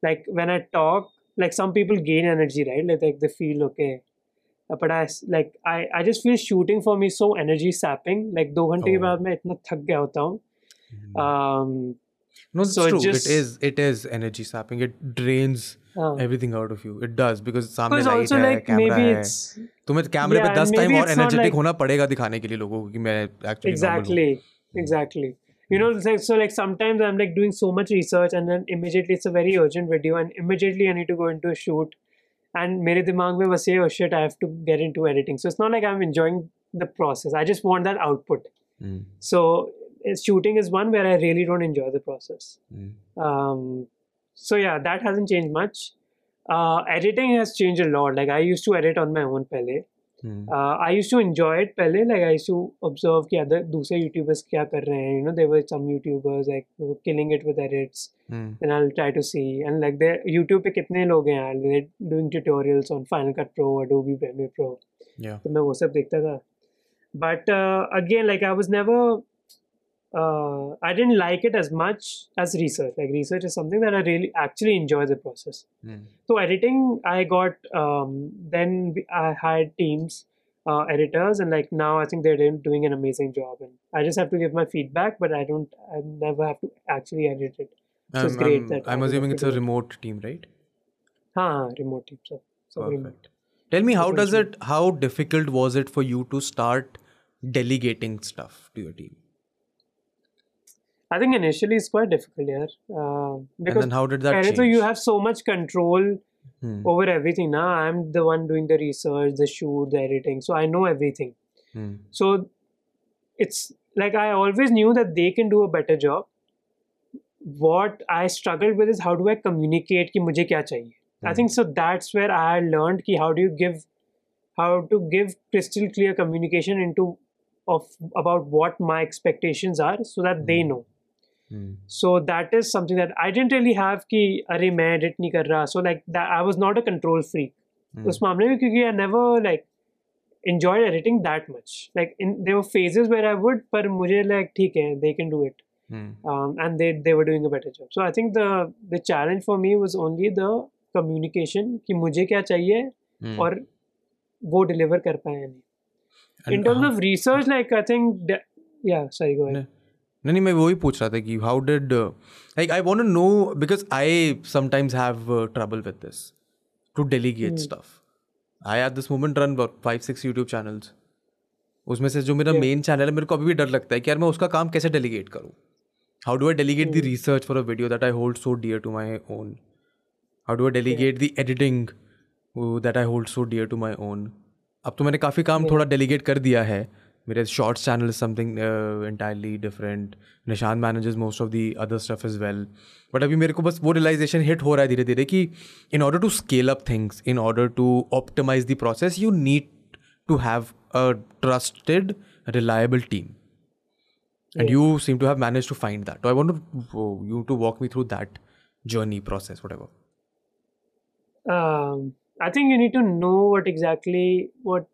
like when I talk like some people gain energy right like the feel okay but I like I I just feel shooting for me so energy sapping like दो घंटे के oh. बाद मैं इतना थक गया होता हूँ। hmm. Um, no it's so it true just- it is it is energy sapping it drains uh, everything out of you it does because सामने because लाइट also है like कैमरा maybe है it's तुम्हें कैमरे Yeah, पे and दस time maybe और it's not energetic like- होना पड़ेगा दिखाने के लिए लोगों को कि मैं actually exactly exactly you know it's like so like sometimes i'm like doing so much research and then immediately it's a very urgent video and immediately i need to go into a shoot and mere dimag mein bas ye oh shit i have to get into editing so it's not like i'm enjoying the process i just want that output so uh, shooting is one where i really don't enjoy the process um so yeah that hasn't changed much uh editing has changed a lot like i used to edit on my own pehle uh, I used to enjoy it पहले like I used to observe कि other दूसरे YouTubers क्या कर रहे हैं you know there were some YouTubers like who were killing it with edits and I'll try to see and like they YouTube पे कितने लोग हैं यार they're doing tutorials on Final Cut Pro Adobe Premiere Pro yeah तो मैं वो सब देखता था but uh, again like I was never uh, I didn't like it as much as research like research is something that I really actually enjoy the process so editing i got um, then i hired teams uh, editors, and like now I think they're doing, an amazing job. And I just have to give my feedback, but I don't, I never have to actually edit it. So it's I'm, great I'm, that I'm assuming it's a remote team, right? हाँ remote team so so remote. Tell me, how does it? How difficult was it for you to start delegating stuff to your team? I think initially it's quite difficult here. Uh, because and how did that change? So you have so much control hmm. over everything. Now I'm the one doing the research, the shoot, the editing. So I know everything. Hmm. So it's like I always knew that they can do a better job. What I struggled with is how do I communicate ki mujhe kya chahiye? Hmm. I think hmm. so that's where I learned ki how do you give how to give crystal clear communication into of about what my expectations are so that they hmm. know so that is something that I didn't really have कि अरे मैं edit नहीं कर रहा। So like I was not a control free उस मामले में क्योंकि I never like enjoy editing that much like in the वो फेजेज वेर आई वुड पर मुझे लाइक ठीक है they can do it and they were doing better job so I think the challenge for me was only the communication कि मुझे क्या चाहिए hmm. और वो डिलीवर कर पाए in terms of research like I think या सॉरी गो नहीं नहीं, मैं वही पूछ रहा था कि how did like I want know because I sometimes have trouble with this to delegate. Stuff I at this moment run five six YouTube channels उसमें से जो मेरा Yeah. मेन चैनल है मेरे को अभी भी डर लगता है कि यार मैं उसका काम कैसे डेलीगेट करूँ how do I delegate the. Research for a video that I hold so dear to my own how do I delegate the editing that I hold so dear to my own अब तो मैंने काफ़ी काम Yeah. थोड़ा delegate कर दिया है मेरे shorts channel something entirely different Nishan manages most of the other stuff is well but अभी मेरे को बस वो रियलाइजेशन हिट हो रहा है धीरे धीरे कि in order to scale up things in order to optimise the process you need to have a trusted reliable team and you seem to have manage to find that I want you to walk me through that journey process whatever I think you need to know what exactly what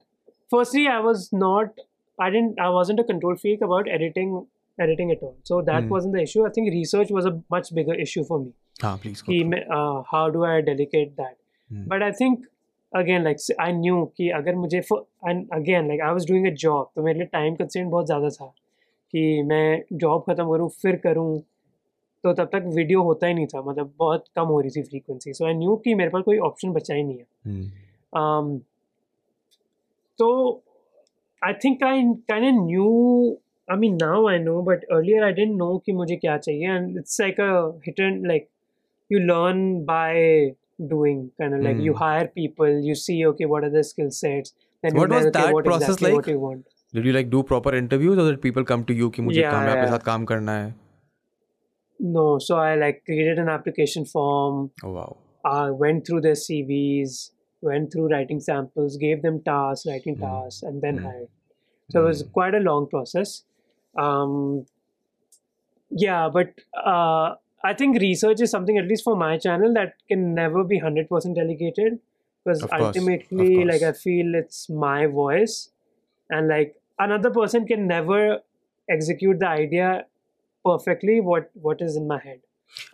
firstly I was not I didn't. I wasn't a control freak about editing editing at all. So that Hmm. wasn't the issue. I think research was a much bigger issue for me. ah please go कि uh, how do I delegate that? Hmm. But I think again like s- I knew कि अगर मुझे for, and again like I was doing a job तो मेरे लिए time constraint बहुत ज़्यादा था कि मैं job ख़त्म करूँ फिर करूँ तो तब तक वीडियो होता ही नहीं था मतलब बहुत कम हो रही थी फ्रीक्वेंसी सो आई न्यू कि मेरे पास कोई ऑप्शन बचा ही नहीं है Hmm. um, so I think I kind of knew. I mean, now I know, but earlier I didn't know कि मुझे क्या चाहिए, and it's like a hit and like you learn by doing, kind of like you Hmm. hire people, you see okay what are the skill sets, then What you was learn, okay, that what process exactly what like? you want. did you like do proper interviews or did people come to you कि मुझे Yeah, काम है आपके yeah. साथ काम करना है No, so I like created an application form, oh wow uh, went through their CVs, went through writing samples, gave them tasks, writing Hmm. tasks, and then Hmm. hired. So it was Hmm. quite a long process. Um, yeah, but uh, I think research is something, at least for my channel, that can never be 100% delegated because Of course, of ultimately, like, I feel it's my voice, and like another person can never execute the idea perfectly what what is in my head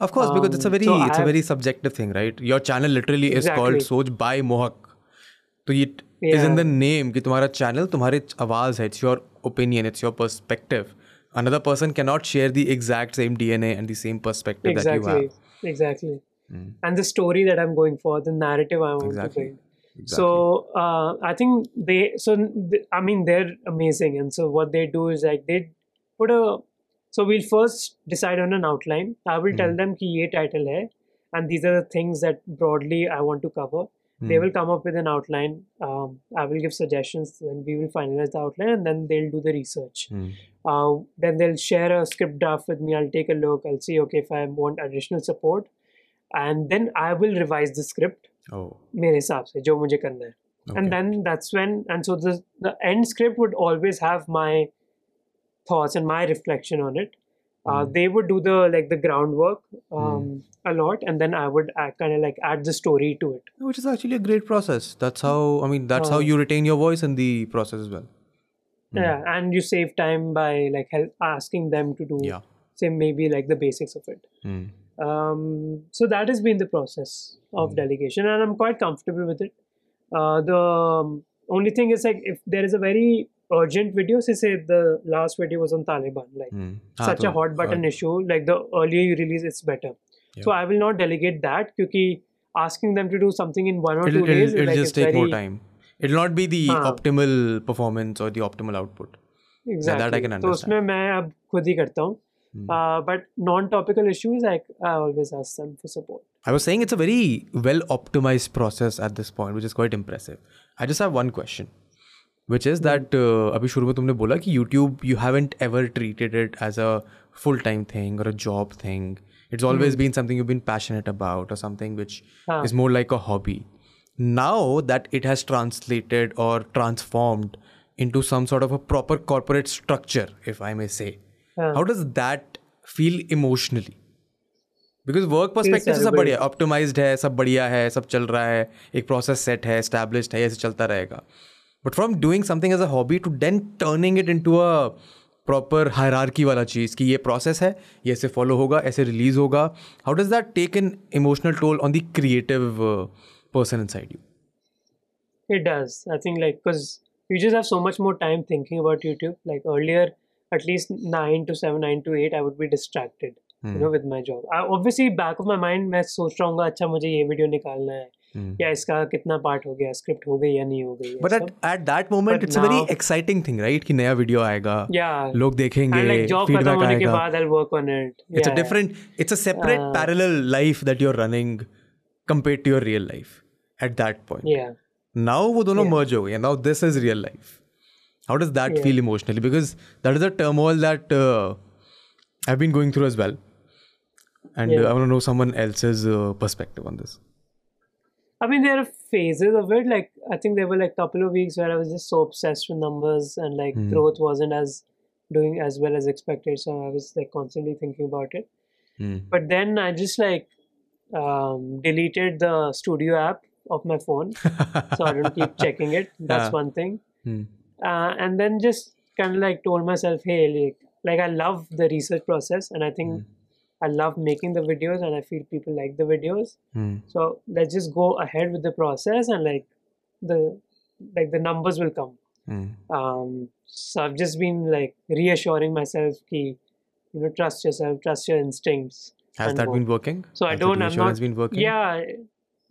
of course, um, because it's a um, very so it's I've, a very subjective thing, right? Your channel literally is exactly. called Soch by Mohak. So it yeah. is in the name कि तुम्हारा channel तुम्हारे आवाज It's your opinion. It's your perspective. Another person cannot share the exact same DNA and the same perspective exactly. that you have. Exactly. Mm. And the story that I'm going for, the narrative I want exactly. to build. Exactly. So uh, I think they so th- I mean they're amazing and so what they do is like they put a so we'll first decide on an outline. I will tell Hmm. them कि ये title है, and these are the things that broadly I want to cover. They Hmm. will come up with an outline. Um, I will give suggestions, and we will finalize the outline, and then they'll do the research. Hmm. Uh, then they'll share a script draft with me. I'll take a look. I'll see okay if I want additional support, and then I will revise the script. oh मेरे हिसाब से जो मुझे करना है okay. and then that's when and so the the end script would always have my thoughts and my reflection on it uh, Hmm. they would do the like the groundwork um, a lot and then i would kind of like add the story to it which is actually a great process that's how I mean that's how Uh, you retain your voice in the process as well Hmm. yeah and you save time by like help asking them to do yeah say maybe like the basics of it Hmm. um, so that has been the process of Hmm. delegation and i'm quite comfortable with it uh, the only thing is like if there is a very urgent video, say say the last video was on Taliban, like Hmm. हाँ, such तो, a hot button uh, issue, like the earlier you release, it's better. So Yeah. I will not delegate that because asking them to do something in one or it'll, two days it'll, is it'll like just it's take more very- time. It'll not be the हाँ. optimal performance or the optimal output. Exactly. that I can तो उसमें understand. मैं अब खुद ही करता हूँ. Hmm. Uh, but non-topical issues, like I always ask them for support. I was saying it's a very well optimized process at this point, which is quite impressive. I just have one question, which is that uh, अभी शुरू में तुमने बोला कि YouTube you haven't ever treated it as a full time thing or a job thing. It's always been something you've been passionate about or something which हाँ. is more like a hobby. Now that it has translated or transformed into some sort of a proper corporate structure, if I may say, हाँ. how does that feel emotionally? Because work perspective से सब terrible. बढ़िया optimised है सब बढ़िया है सब चल रहा है एक प्रोसेस सेट है एस्टेब्लिश्ड है ऐसे चलता रहेगा But from doing something as a hobby to then turning it into a proper hierarchy वाला चीज़ कि ये प्रोसेस है ये ऐसे फॉलो होगा ऐसे रिलीज़ होगा। How does that take an emotional toll on the creative person inside you it does I think like because you just have so much more time thinking about YouTube like earlier at least nine to seven nine to eight I would be distracted with my job obviously back of my mind मैं सोच रहा हूँ अच्छा मुझे ये video निकालना है। या इसका कितना पार्ट हो गया स्क्रिप्ट हो गई या नहीं हो गई but eight eight that moment But it's a very now- exciting thing right कि नया वीडियो आएगा yeah लोग देखेंगे and like job खत्म फीडबैक होने के आएगा बाद I'll work on it it's a Yeah. different it's a separate Uh, parallel life that you're running compared to your real life at that point yeah now वो दोनों Yeah. merge हो गए now this is real life how does that Yeah. feel emotionally because that is a turmoil that uh, I've been going through as well and uh, Yeah. I want to know I mean, there are phases of it. Like, I think there were like a couple of weeks where I was just so obsessed with numbers and like Hmm. growth wasn't as doing as well as expected. So I was like constantly thinking about it. Hmm. But then I just like um, deleted the studio app of my phone, so I don't keep checking it. That's Yeah. one thing. Hmm. Uh, and then just kind of like told myself, hey, like, like I love the research process, and I think Hmm. I love making the videos, and I feel people like the videos. Hmm. So let's just go ahead with the process and like the like the numbers will come. Hmm. Um, so I've just been like reassuring myself ki, you know, trust yourself, trust your instincts. has and that go. been working So I Has the don't, I'm reassurance not, been working yeah,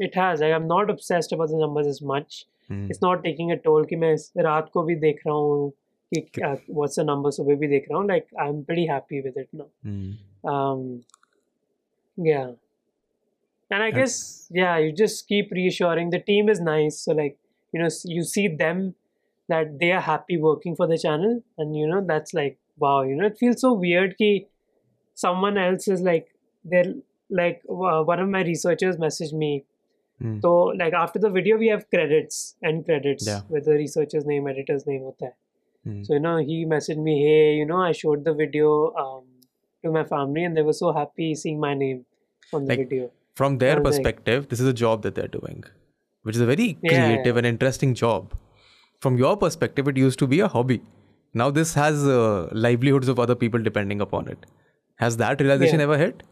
it has. Like I'm not obsessed about the numbers as much. Hmm. It's not taking a toll कि मैं इस रात को भी देख रहा हूँ कि क्या- what's the number सुबह भी देख रहा हूँ. Like I'm pretty happy with it now. Hmm. um yeah and i guess yeah you just keep reassuring the team is nice so like you know you see them that they are happy working for the channel and you know that's like wow you know it feels so weird ki someone else is like they're like uh, one of my researchers messaged me Hmm. so like after the video we have credits and credits Yeah. with the researcher's name editor's name hota hai Hmm. so you know, he messaged me, "Hey, you know, I showed the video um, to my family, and they were so happy seeing my name on the Like, video." from their was like- perspective, this is a job that they're doing, which is a very creative yeah. and interesting job. From your perspective, it used to be a hobby. Now this has uh, livelihoods of other people depending upon it. Has that realization Yeah. ever hit?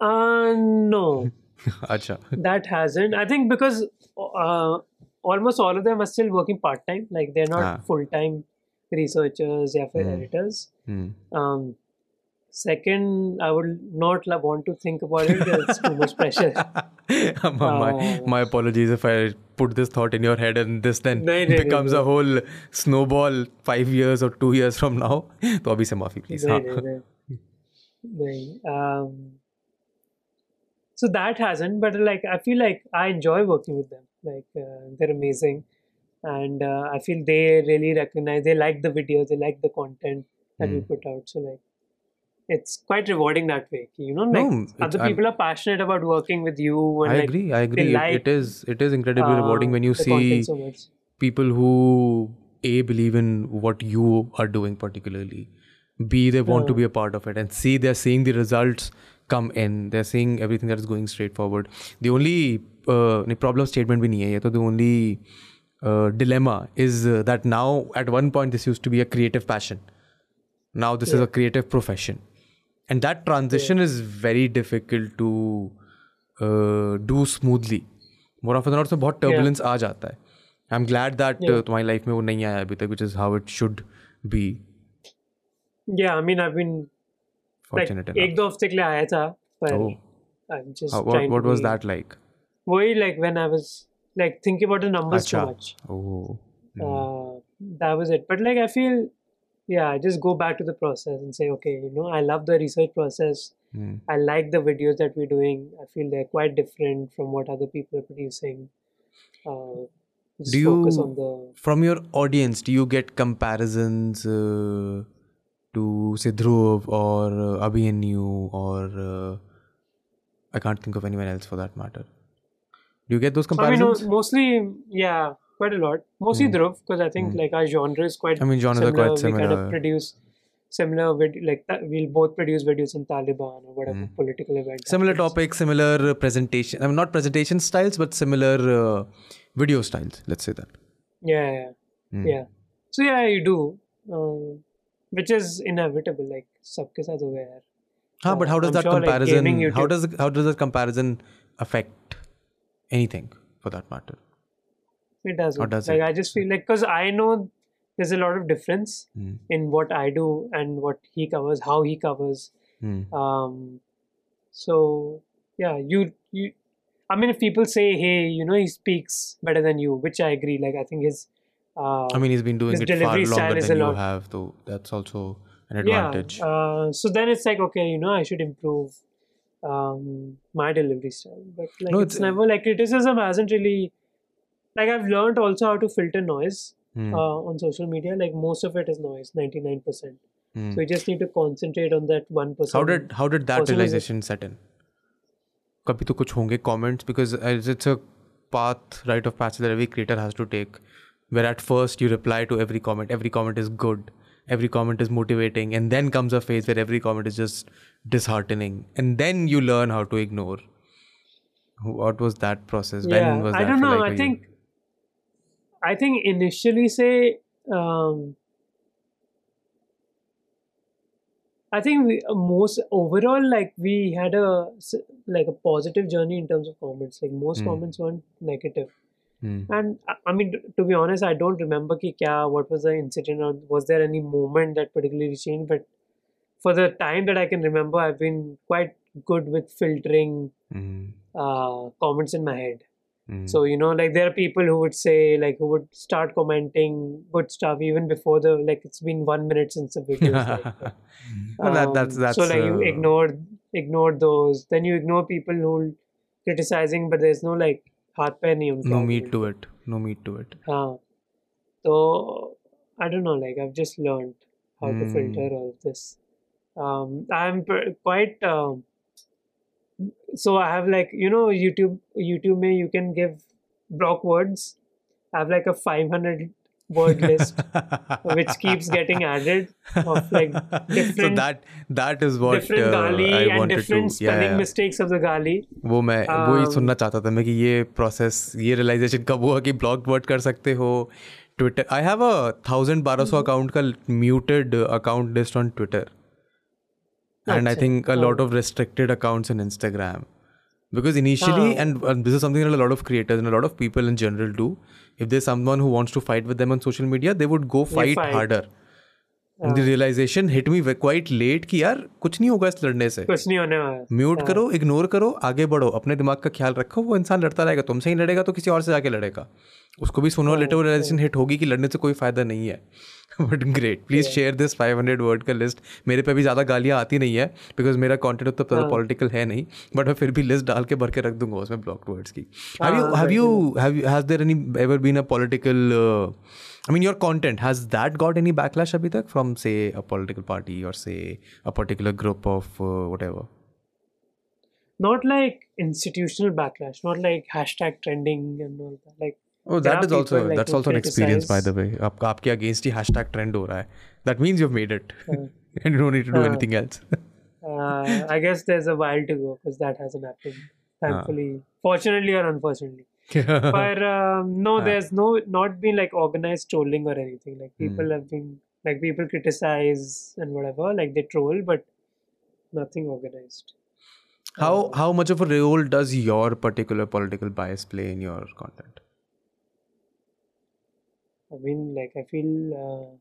Uh, no, Acha. that hasn't. I think because uh, almost all of them are still working part time. Like they're not Ah. full time researchers or Hmm. editors. Hmm. Um, second, I would not la- want to think about it. 'cause It's too much pressure. my, my, Uh, my apologies if I put this thought in your head and this then No, no, no, becomes no. a whole snowball five years or two years from now. तो अभी से माफी please. No, हाँ. no, no. No, Um, so that hasn't, but like I feel like I enjoy working with them. Like uh, they're amazing, and uh, i feel they really recognize they like the videos they like the content that mm. we hmm. put out. So like it's quite rewarding that way. You know like no, other people I, are passionate about working with you and i like, agree i agree. Like, it is it is incredibly uh, rewarding when you see so people who a believe in what you are doing particularly b they want to be uh. a part of it and c they're seeing the results come in. They're seeing everything that is going straightforward. the only uh, problem statement we need hai to the only uh, dilemma is uh, that now at one point this used to be a creative passion now this is Yeah. a creative profession and that transition is very difficult to uh, do smoothly more of not उसमें बहुत turbulence आ जाता है I am glad that Yeah. तुम्हारी life में वो नहीं आया अभी तक which is how it should be Yeah, I mean, I've been like fortunate एक दो हफ्ते के लिए आया था पर Oh. I'm just what, trying what to was be- that like वही like when I was like think about the numbers Achha. too much. Oh. Mm. Uh, hmm. that was it. But like I feel, yeah, I just go back to the process and say, okay, you know, I love the research process. Mm. I like the videos that we're doing. I feel they're quite different from what other people are producing. Uh, do you the... from your audience? Do you get comparisons uh, to Sidhruv or uh, Abhi and Niyu or uh, I can't think of anyone else for that matter? do you get those I mean, comparisons no- mostly, yeah, quite a lot. Mostly Hmm. Dhruv, because I think Hmm. like our genre is quite I mean genres are similar. quite We kind similar of produce similar video, like th- we'll both produce videos on Taliban or whatever Hmm. political event. similar happens. topic similar uh, presentation I mean not presentation styles but similar uh, video styles let's say that Yeah, yeah, Hmm. yeah. So yeah, you do, um, which is inevitable. Like सबके साथ हो गया यार. Huh, but Uh, how does I'm that sure, like, comparison gaming how YouTube- anything for that matter It does. How does like it? I just feel like because I know there's a lot of difference Hmm. in what I do and what he covers, how he covers. Hmm. Um, so yeah, you you. I mean, if people say, "Hey, you know, he speaks better than you," which I agree. Like I think his. Uh, I mean, he's been doing it far longer than you have, though. That's also an yeah. advantage. Uh, so then it's like, okay, you know, I should improve um, my delivery style. But like, No, it's, it's- never like criticism hasn't really. Like I've learned also how to filter noise Hmm, uh, on social media. Like most of it is noise, ninety nine percent. hmm. So you just need to concentrate on that one percent. How did how did that person is- realization set in? कभी तो कुछ होंगे comments because as it's a path right of passage that every creator has to take. Where at first you reply to every comment, every comment is good, every comment is motivating, and then comes a phase where every comment is just disheartening, and then you learn how to ignore. What was that process? Yeah, when was I that don't know. like, I for you? think, I think initially, say, um, I think we, most overall, like we had a like a positive journey in terms of comments. Like most Hmm. comments weren't negative. Hmm. And I- I mean, to be honest, I don't remember ki kya, what was the incident or was there any moment that particularly changed. But for the time that I can remember, I've been quite good with filtering Hmm. uh, comments in my head. Hmm. So you know, like there are people who would say, like who would start commenting good stuff even before the like it's been one minute since the video. like, uh, Well, that, that's um, that's so like you uh, ignored ignored those. Then you ignore people who criticizing, but there's no like हाथ पैर नहीं उनका no meat to it no meat to it हाँ तो I don't know like I have just learned how to filter all this I am quite so I have like you know YouTube YouTube may you can give block words. I have like a 500 word list which keeps getting added of like different so that that is what different uh, gali I and wanted different to yeah, spelling yeah. mistakes of the gali वो मैं Um, सुनना चाहता था मैं कि ये process ये realisation कब हुआ कि ब्लॉक वर्ड कर सकते हो Twitter I have a thousand बारह सौ अकाउंट का muted account list on Twitter and I अच्छा, think a lot हाँ। of restricted accounts on Instagram. Because initially, हाँ। and uh, this is something that a lot of creators and a lot of people in general do. If there's someone who wants to fight with them on social media, they would go fight, fight. harder. And the हाँ, realization hit me quite late कि यार कुछ नहीं होगा इस लड़ने से कुछ नहीं होने वाला म्यूट हाँ। करो इग्नोर करो आगे बढ़ो अपने दिमाग का ख्याल रखो वो इंसान लड़ता रहेगा तुमसे ही लड़ेगा तो किसी और से जाके लड़ेगा उसको भी सुनो हाँ, लेटर रियलाइजेशन हिट होगी कि लड़ने से कोई फ़ायदा नहीं है but great please. Share this 500 word का लिस्ट मेरे पे भी ज़्यादा गालियाँ आती नहीं है बिकॉज़ मेरा कंटेंट उतना ज़्यादा हाँ। पॉलिटिकल है नहीं बट मैं फिर भी लिस्ट डाल के भर के रख दूँगा उसमें ब्लॉक वर्ड्स की हैव यू हाँ, हैव यू बिल्कुल। Have has there any ever been a political I mean, your content has that got any backlash abhi tak from say a political party or say a particular group of uh, whatever? not like institutional backlash not like hashtag trending and all that like Oh, There that are is also people, like, that's who also an experience by the way. criticize- आपका आपके against ही hashtag trend हो रहा है. That means you've made it. uh, and you don't need to do हाँ. anything else. uh, i guess there's a while to go because that hasn't happened thankfully fortunately or unfortunately but um, no हाँ. there's no not been like organized trolling or anything like people Hmm. have been like people criticize and whatever like they troll but nothing organized How how much of a role does your particular political bias play in your content? I mean, like I feel uh,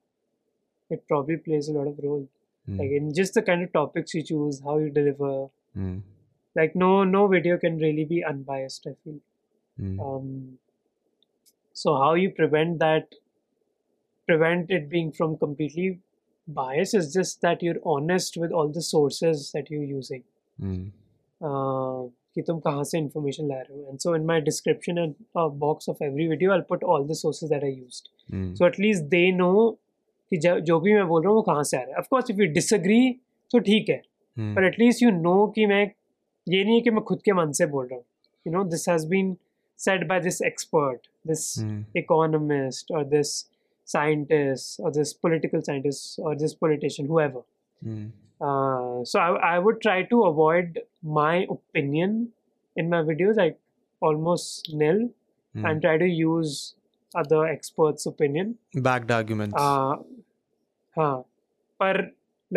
it probably plays a lot of role. Mm. Like in just the kind of topics you choose, how you deliver. Mm. Like no no video can really be unbiased. I feel. Mm. Um, so how you prevent that, prevent it being from completely biased is just that you're honest with all the sources that you're using. Mm. uh, कि तुम कहाँ से information ला रहे हो and so in my description and uh, box of every video I'll put all the sources that I used Mm. so at least they know कि ज- जो भी मैं बोल रहा हूँ वो कहाँ से आ रहा है of course if you disagree तो ठीक है Mm. but at least you know कि मैं ये नहीं है कि मैं खुद के मन से बोल रहा हूँ you know this has been said by this expert this Mm. economist or this scientist or this political scientist or this politician whoever Mm. uh, so I, I would try to avoid my opinion in my videos like almost nil Mm. and try to use other experts opinion Backed arguments. uh, huh. but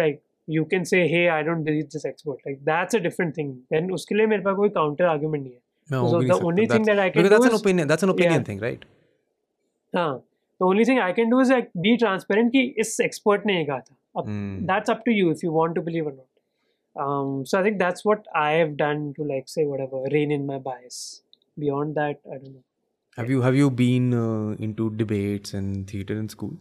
like you can say hey i don't believe this expert like that's a different thing then उसके लिए मेरे पास कोई counter argument नहीं है मैं so वो भी the नहीं सकता. only thing That's- that I can because that's do an is- opinion. That's an opinion Yeah. thing, right? हाँ the only thing I can do is like be transparent कि इस expert ने ये कहा था अब Mm. that's up to you if you want to believe or not. Um, so I think that's what I have done to like say whatever rein in my bias. Beyond that, I don't know. Have you have you been uh, into debates and theater in school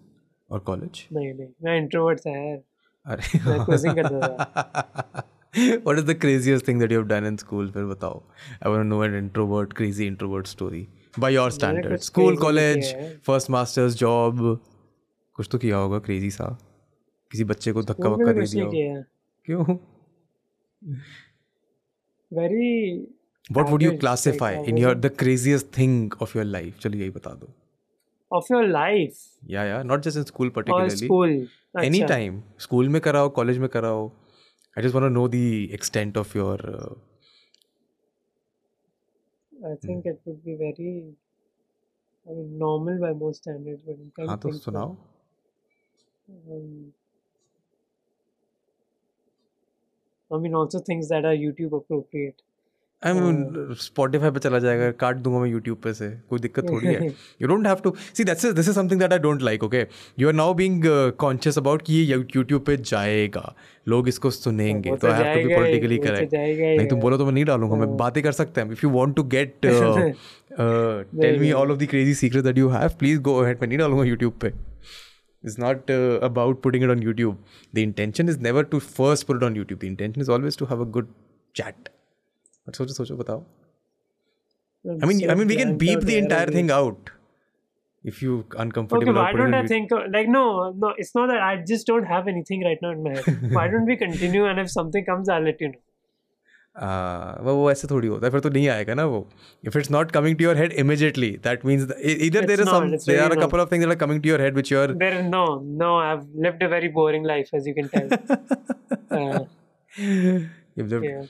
or college? नहीं नहीं मैं introvert था यार मैं अरे quizzing करता what is the craziest thing that you have done in school फिर बताओ I want to know an introvert crazy introvert story by your standards कुछ school crazy नहीं college किया है। first masters job कुछ तो किया होगा crazy सा किसी बच्चे को धक्का स्कूल में वक्का भी दे कुछ दिया नहीं हो किया क्यों very what would you average, like, classify I in your wasn't- the craziest thing of your life चलो यही बता दो of your life yeah yeah not just in school or particularly school अच्छा, anytime school में कराओ college में कराओ I just want to know the extent of your uh, I think it would be very I mean normal by most standards but I'm trying हाँ to तो think सुनाओ um, I mean also things that are YouTube appropriate I mean Spotify पे चला जाएगा काट दूँगा मैं YouTube पे से कोई दिक्कत थोड़ी है you don't have to see that's this is something that I don't like okay you are now being conscious about कि ये यूट्यूब पे जाएगा लोग इसको सुनेंगे तो I have to be politically तो करेक्ट नहीं तुम बोलो तो मैं नहीं डालूँगा मैं हाँ। बातें कर सकते हैं if you want to get tell me all of the crazy secret that you have please go ahead मैं नहीं डालूँगा यूट्यूब पे It's not uh, about putting it on YouTube. The intention is never to first put it on YouTube. The intention is always to have a good chat. But सोचो सोचो बताओ I mean I mean we can beep the entire thing out if you uncomfortable. Okay, why don't I think like no, no? It's not that I just don't have anything right now in my head. why don't we continue and if something comes, I'll let you know. वो वो ऐसे थोड़ी होता है फिर तो नहीं आएगा ना वो if it's not coming to your head immediately that means इधर there is some there are a couple of things that are coming to your head which you are there no no I have lived a very boring life as you can tell you've lived yeah.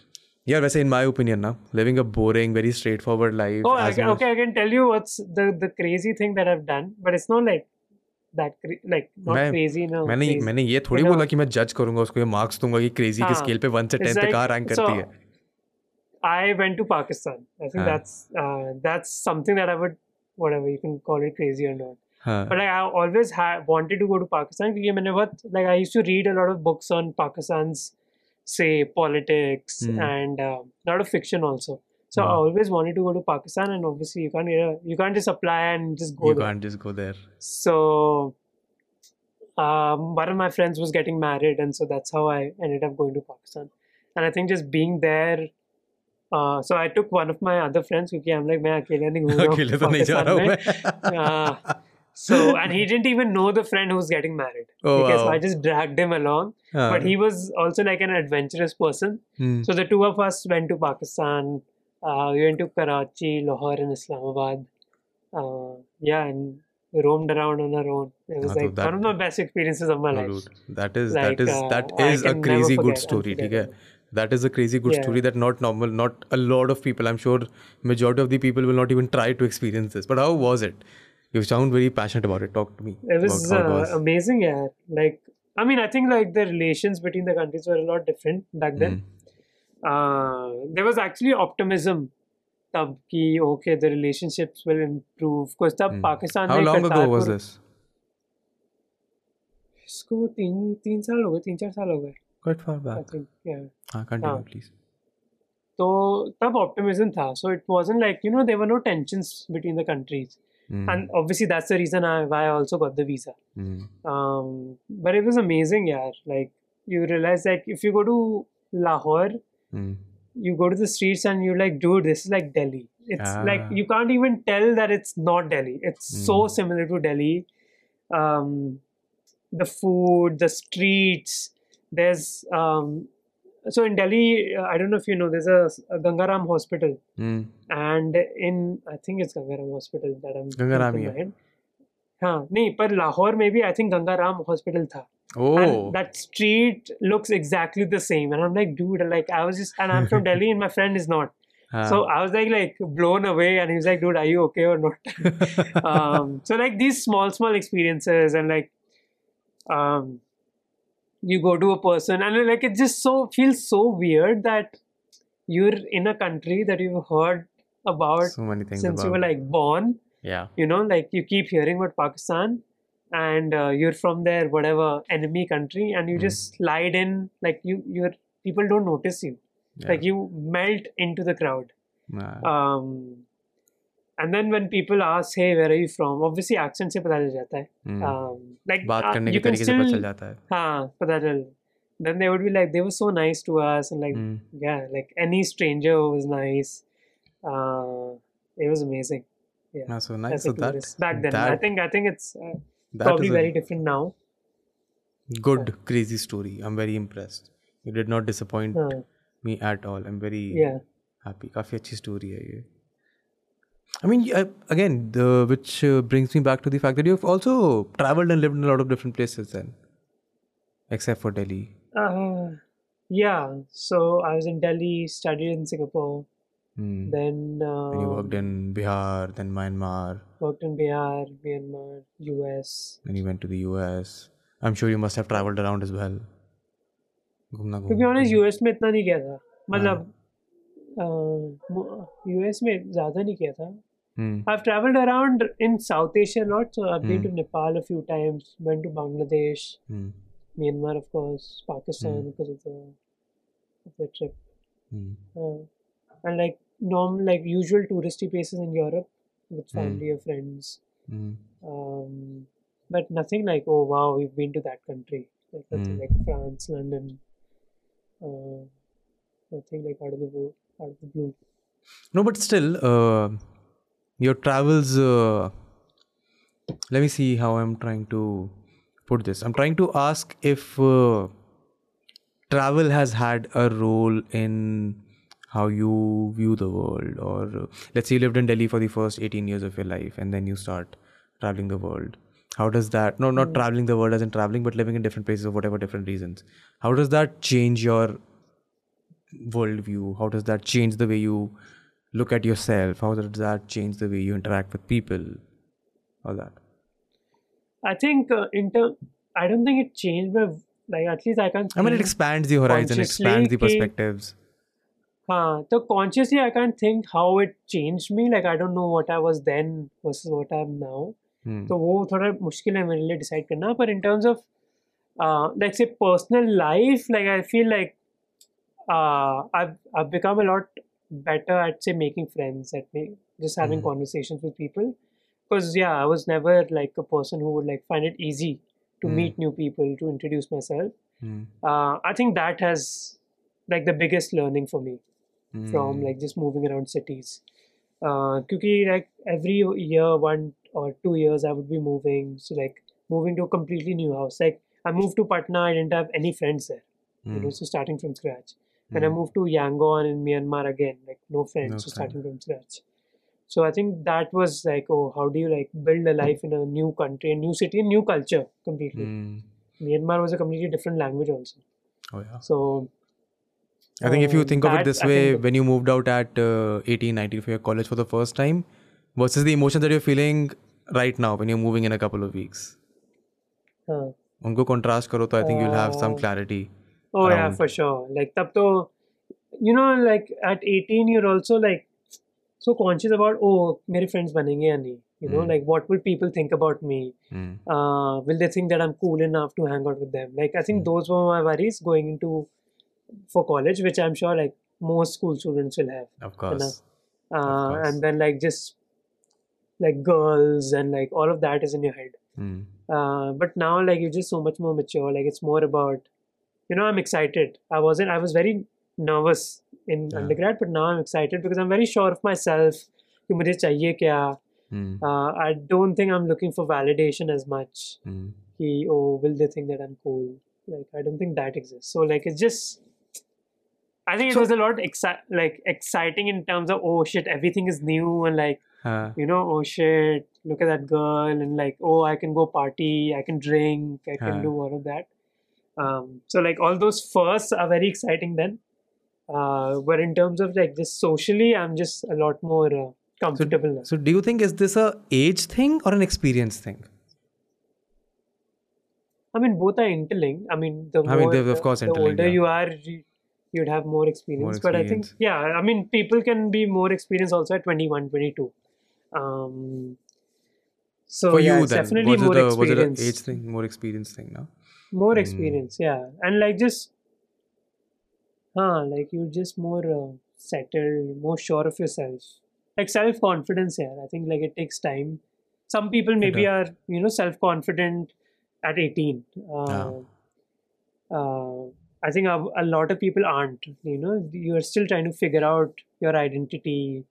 yeah वैसे in my opinion ना living a boring very straightforward life Oh, I, as can- much- okay. I can tell you what's the the crazy thing that I've done, but it's not like that. Cra- like not मैं- crazy. No. मैंने crazy. मैंने ये थोड़ी You know- बोला कि मैं जज करूंगा उसको ये मार्क्स दूंगा कि क्रेजी की हाँ, स्केल पे वन से it's टेन पे like- कहाँ रैंक so, करती है I went to Pakistan. I think हाँ. that's uh, that's something that I would whatever you can call it crazy or not. हाँ But like, I always had wanted to go to Pakistan because मैंने बहुत like I used to read a lot of books on Pakistan's say politics Hmm. and uh, a lot of fiction also. So I Hmm. always wanted to go to Pakistan, and obviously you can't get a, you can't just apply and just go you there. can't just go there So um, one of my friends was getting married, and so that's how I ended up going to Pakistan. And I think just being there. Uh, so I took one of my other friends क्योंकि I'm like मैं अकेले नहीं घूम रहा हूँ अकेले तो नहीं जा पाकिस्तान रहा हूँ में। So, and he didn't even know the friend who was getting married. Oh, because wow. I just dragged him along. Uh, but he was also like an adventurous person. Hmm. So the two of us went to Pakistan. Uh, we went to Karachi, Lahore, and Islamabad. Uh, yeah, and roamed around on our own. It was ah, like that, one of my best experiences of my life. That is like, uh, that is that is a crazy good story. Okay? That is a crazy good yeah. story that not normal, not a lot of people. I'm sure majority of the people will not even try to experience this. But how was it? you sound very passionate about it talk to me It was, about how it uh, was amazing, yeah. Like, I mean, I think like the relations between the countries were a lot different back then. Mm. uh, there was actually optimism तब कि okay the relationships will improve because तब Hmm. Pakistan How ने long ago was Kartarpur- this? इसको तीन तीन साल हो गए तीन चार साल हो गए Quite far आई back. थिंक yeah हाँ, continue, हाँ. please. तो तब optimism था so it wasn't like you know there were no tensions between the countries Mm. and obviously that's the reason I, why I also got the visa Mm. um, but it was amazing yeah like you realize like if you go to Lahore Mm. you go to the streets and you're like dude this is like Delhi it's like Ah. you can't even tell that it's not Delhi it's so Mm. similar to Delhi um, the food the streets there's um, so in Delhi uh, I don't know if you know there's a, a Gangaram hospital Mm. and in I think it's Gangaram Hospital that I'm Gangaram keeping he in है. mind. हाँ नहीं पर लाहौर में भी I think Gangaram Hospital था Oh. and that street looks exactly the same and I'm like dude like I was just and I'm from Delhi and my friend is not हाँ. so I was like like blown away and he was like dude are you okay or not um, so like these small small experiences and like um, you go to a person and like it just so feels so weird that you're in a country that you've heard about so many things since about you were like born yeah. you know like you keep hearing about pakistan and uh, you're from their whatever enemy country and you Mm. just slide in like you you're people don't notice you yeah. like you melt into the crowd Nah. um and then when people ask hey where are you from obviously accent से पता चल जाता है Mm. um, like बात uh, करने के तरीके से पता चल जाता है हाँ पता चल then they would be like they were so nice to us and like Mm. yeah like any stranger was nice uh it was amazing yeah Ah, so nice so that back then that, i think i think it's uh, probably is a very different now good yeah. crazy story i'm very impressed you did not disappoint uh, me at all i'm very yeah happy काफ़ी अच्छी story है ये I mean, uh, again, the, which uh, brings me back to the fact that you've also traveled and lived in a lot of different places then, except for Delhi. uh, yeah so i was in delhi studied in singapore Hmm. then uh, and you worked in Bihar, then Myanmar, worked in bihar myanmar us then you went to the US. I'm sure you must have traveled around as well. घूमना to be घूमना honest us में इतना नहीं किया था मतलब US में ज्यादा नहीं किया था Hmm. I've traveled around in South Asia a lot. So I've been Hmm. to Nepal a few times, went to Bangladesh, Hmm. Myanmar, of course, Pakistan Hmm. because of the, of the trip. Hmm. Uh, and like normal, like usual touristy places in Europe with Hmm. family or friends. Hmm. Um, but nothing like, oh wow, we've been to that country. Like nothing Hmm. like France, London. Uh, nothing like out of the blue. Out of the blue. No, but still, uh, your travels. Uh, let me see how I'm trying to put this. I'm trying to ask if uh, travel has had a role in how you view the world, or uh, let's say you lived in Delhi for the first 18 years of your life, and then you start traveling the world. How does that? No, not traveling the world as in traveling, but living in different places for whatever different reasons. How does that change your worldview? How does that change the way you look at yourself? How does that change the way you interact with people? All that. I think uh, in term, I don't think it changed my like at least I can't. I mean, it think- expands the horizon, consciously expands the कि- perspectives. हाँ तो consciously I can't think how it changed me. Like I don't know what I was then versus what I am now. Hmm. तो वो थोड़ा मुश्किल है मेरे लिए डिसाइड करना पर in terms of uh, let's say personal life, like I feel like uh, I've I've become a lot better at say making friends, at me just having mm-hmm. conversations with people. Because yeah, I was never like a person who would like find it easy to mm. meet new people, to introduce myself. Mm. Uh, I think that has like the biggest learning for me mm. from like just moving around cities. Because uh, like every year, one or two years, I would be moving. So like moving to a completely new house. Like I moved to Patna, I didn't have any friends there. You know, mm. so starting from scratch. When I Hmm. moved to Yangon in Myanmar again, like no friends, No so friends. starting from scratch. So I think that was like, oh, how do you like build a life in a new country, a new city, a new culture completely. Hmm. Myanmar was a completely different language also. Oh yeah. So I think if you um, think of it that, this I way, think- when you moved out at uh, 18, 19 for your college for the first time, versus the emotions that you're feeling right now when you're moving in a couple of weeks. हाँ. उनको contrast करो तो I think you'll have some Uh, clarity. Oh yeah, for sure. Like tab to, you know, like at 18, you're also like so conscious about oh, my friends banenge ya. You know, mm. like what will people think about me? Mm. Uh, will they think that I'm cool enough to hang out with them? Like I think mm. those were my worries going into for college, which I'm sure like most school students will have. Of course. Uh, of course. And then like just like girls and like all of that is in your head. Hmm. Uh, but now like you're just so much more mature. Like it's more about you know, I'm excited. I wasn't. I was very nervous in Yeah. undergrad, but now I'm excited because I'm very sure of myself. कि मुझे चाहिए क्या? Hmm. Uh, I don't think I'm looking for validation as much. Hmm. कि, oh, will they think that I'm cool? Like I don't think that exists. So like it's just. I think it So- was a lot exci- like exciting in terms of oh shit everything is new and like Huh. you know, oh shit, look at that girl, and like, oh, I can go party, I can drink, I can Huh. do all of that. um, so like all those firsts are very exciting then. Uh, but in terms of like just socially, I'm just a lot more uh, comfortable now. So, do you think is this a age thing or an experience thing? I mean, both are interlinked. I mean, the I mean, more they're of course the older yeah. you are, you- you'd have more experience. But I think, yeah, I mean, people can be more experienced also at 21, 22. Um, so For yeah, you, then, definitely was more it, a, was it an age thing, more experience thing? No. More Hmm. experience yeah. And like just huh like you're just more uh, settled more sure of yourself. Like self-confidence yeah. I think like it takes time. Some people maybe are you know self-confident at 18 uh, Yeah. uh, i think a, a lot of people aren't you know. You're still trying to figure out your identity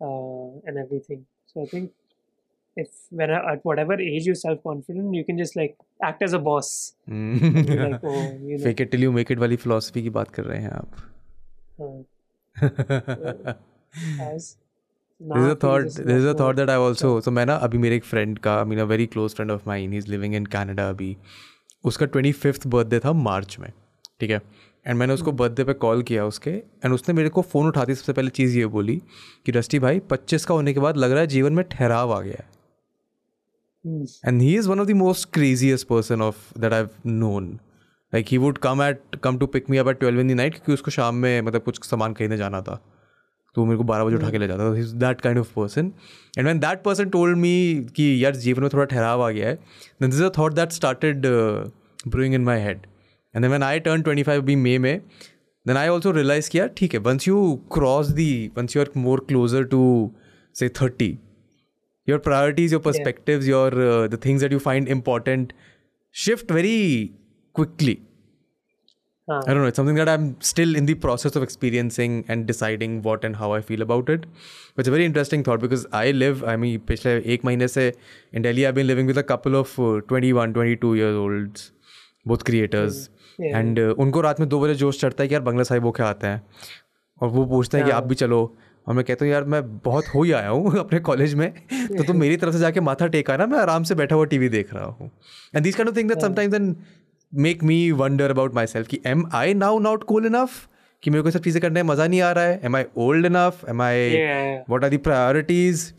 uh, and everything. So i think if when at whatever age you're self-confident you can just like act as a boss be like, oh, you know, it till you make it वाली philosophy की बात कर रहे हैं आप uh, as is a thought. is a thought that I also. So मैं ना अभी मेरे एक फ्रेंड का I mean a very close friend of mine. He's living in Canada अभी. उसका ट्वेंटी फिफ्थ बर्थडे था मार्च में ठीक है एंड मैंने उसको बर्थडे पे कॉल किया उसके एंड उसने मेरे को फ़ोन उठाती सबसे पहले चीज़ ये बोली कि रस्टी भाई पच्चीस का होने के बाद लग रहा है जीवन में ठहराव आ गया है Mm. And he is one of the most craziest person of that I've known. Like he would come at come to pick me up at twelve in the night क्योंकि उसको शाम में मतलब कुछ सामान खरीदने जाना था। तो मेरे को बारह बजे उठा के hmm. ले जाता था। Is that kind of person and when that person told me कि यार जीवन में थोड़ा ठहराव आ गया है then this a thought that started brewing in my head and when I turn twenty five by May में देन आई ऑल्सो रियलाइज़ किया ठीक है once you cross the once you are more closer to say thirty your priorities your perspectives your uh, the things that you find important shift very quickly हाँ, i don't know it's something that i'm still in the process of experiencing and deciding what and how i feel about it but it's a very interesting thought because i live i mean पिछले एक महीने से in delhi i've been living with a couple of uh, 21 22 years olds both creators Yeah. and uh, उनको रात में दो बजे जोश चढ़ता है कि यार बंगला साहिब होके आते हैं और वो पूछते हैं कि आप भी चलो और मैं कहता हूँ यार मैं बहुत हो ही आया हूँ अपने कॉलेज में। तो तुम मेरी तरफ़ से जाके माथा टेका ना मैं आराम से बैठा हुआ टीवी देख रहा हूँ। And this kind of thing that sometimes then make me wonder about myself कि am I now not cool enough कि मेरे को सब चीज़ें करने में मज़ा नहीं आ रहा है? Am I old enough am I what are the priorities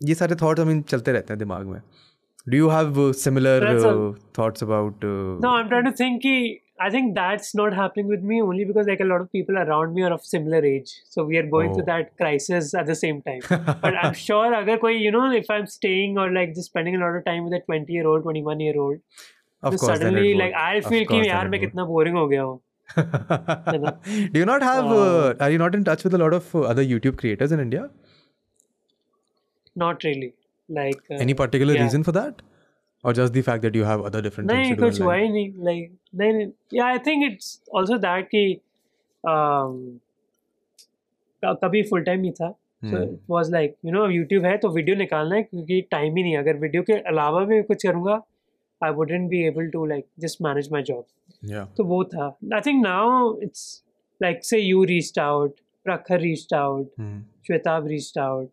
ये सारे थॉट्स आई मीन चलते रहते हैं दिमाग में। Do you have similar thoughts about No, I'm trying to think. Ki, I think that's not happening with me only because like a lot of people around me are of similar age, so we are going oh. through that crisis at the same time. but I'm sure, agar koi, you know, if I'm staying or like just spending a lot of time with a 20 year old, 21 year old, of so course, suddenly like I'll feel ki yaar main kitna boring ho gaya hu. Uh, Do you not have? Uh, uh, are you not in touch with a lot of uh, other YouTube creators in India? Not really. Like uh, any particular yeah. reason for that? Or just the fact that you have other different things नहीं to do? कुछ life? नहीं like नहीं नहीं yeah I think it's also that कि um, कभी full time ही था so Hmm. it was like you know YouTube है तो वीडियो निकालना है क्योंकि टाइम ही नहीं है अगर वीडियो के अलावा भी कुछ करूँगा I wouldn't be able to like just manage my job Yeah. तो वो था I think now it's like say you reached out Prakhar reached out Hmm. Shwetab reached out.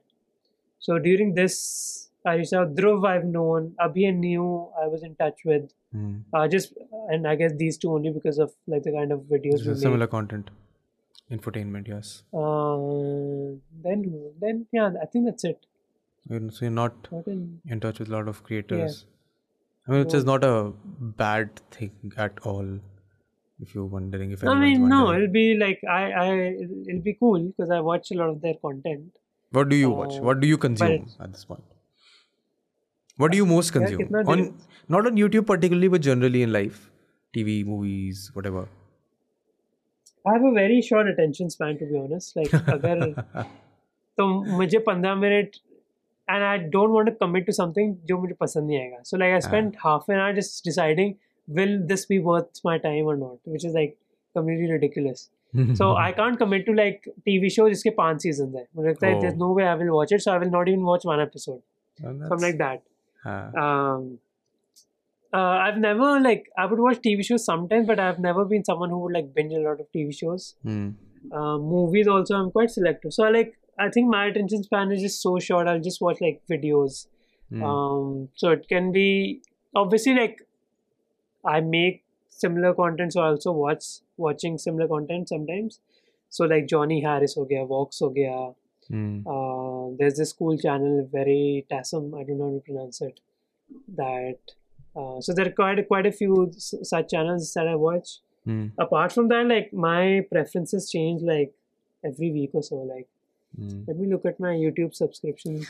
So during this, I reached out. Dhruv I've known. Abhi and Niyu I was in touch with. Hmm. Uh, just and I guess these two only because of like the kind of videos This we similar content, infotainment. Yes. Uh, then then yeah, I think that's it. So you're not Not in in touch with a lot of creators. I mean, which is not a bad thing at all. If you're wondering if I mean, no, it'll be like I, I, it'll be cool because I watch a lot of their content. What do you watch? Uh, What do you consume at this point? What do you most Yeah, consume kitna on दिन- not on YouTube particularly, but generally in life, TV, movies, whatever. I have a very short attention span to be honest. Like अगर तो मुझे 15 minute and I don't want to commit to something जो मुझे पसंद नहीं आएगा. So like I spent half an hour just deciding will this be worth my time or not, which is like completely ridiculous. So I can't commit to like TV show जिसके पांच seasons है. मुझे लगता है Oh. there's no way I will watch it, so I will not even watch one episode. And So I'm like that. that's- Um, uh, I've never like I would watch TV shows sometimes, but I've never been someone who would like binge a lot of TV shows. Hmm. Uh, movies also, I'm quite selective. So I like I think my attention span is just so short. I'll just watch like videos. Hmm. Um, so it can be obviously like I make similar content, so I also watch watching similar content sometimes. So like Johnny Harris gaya, Vox gaya. Uh, there's this cool channel, Veritasium, I don't know how to pronounce it. That uh, so there are quite a, quite a few s- such channels that I watch. Mm. Apart from that, like my preferences change like every week or so. Like Mm. Let me look at my YouTube subscription.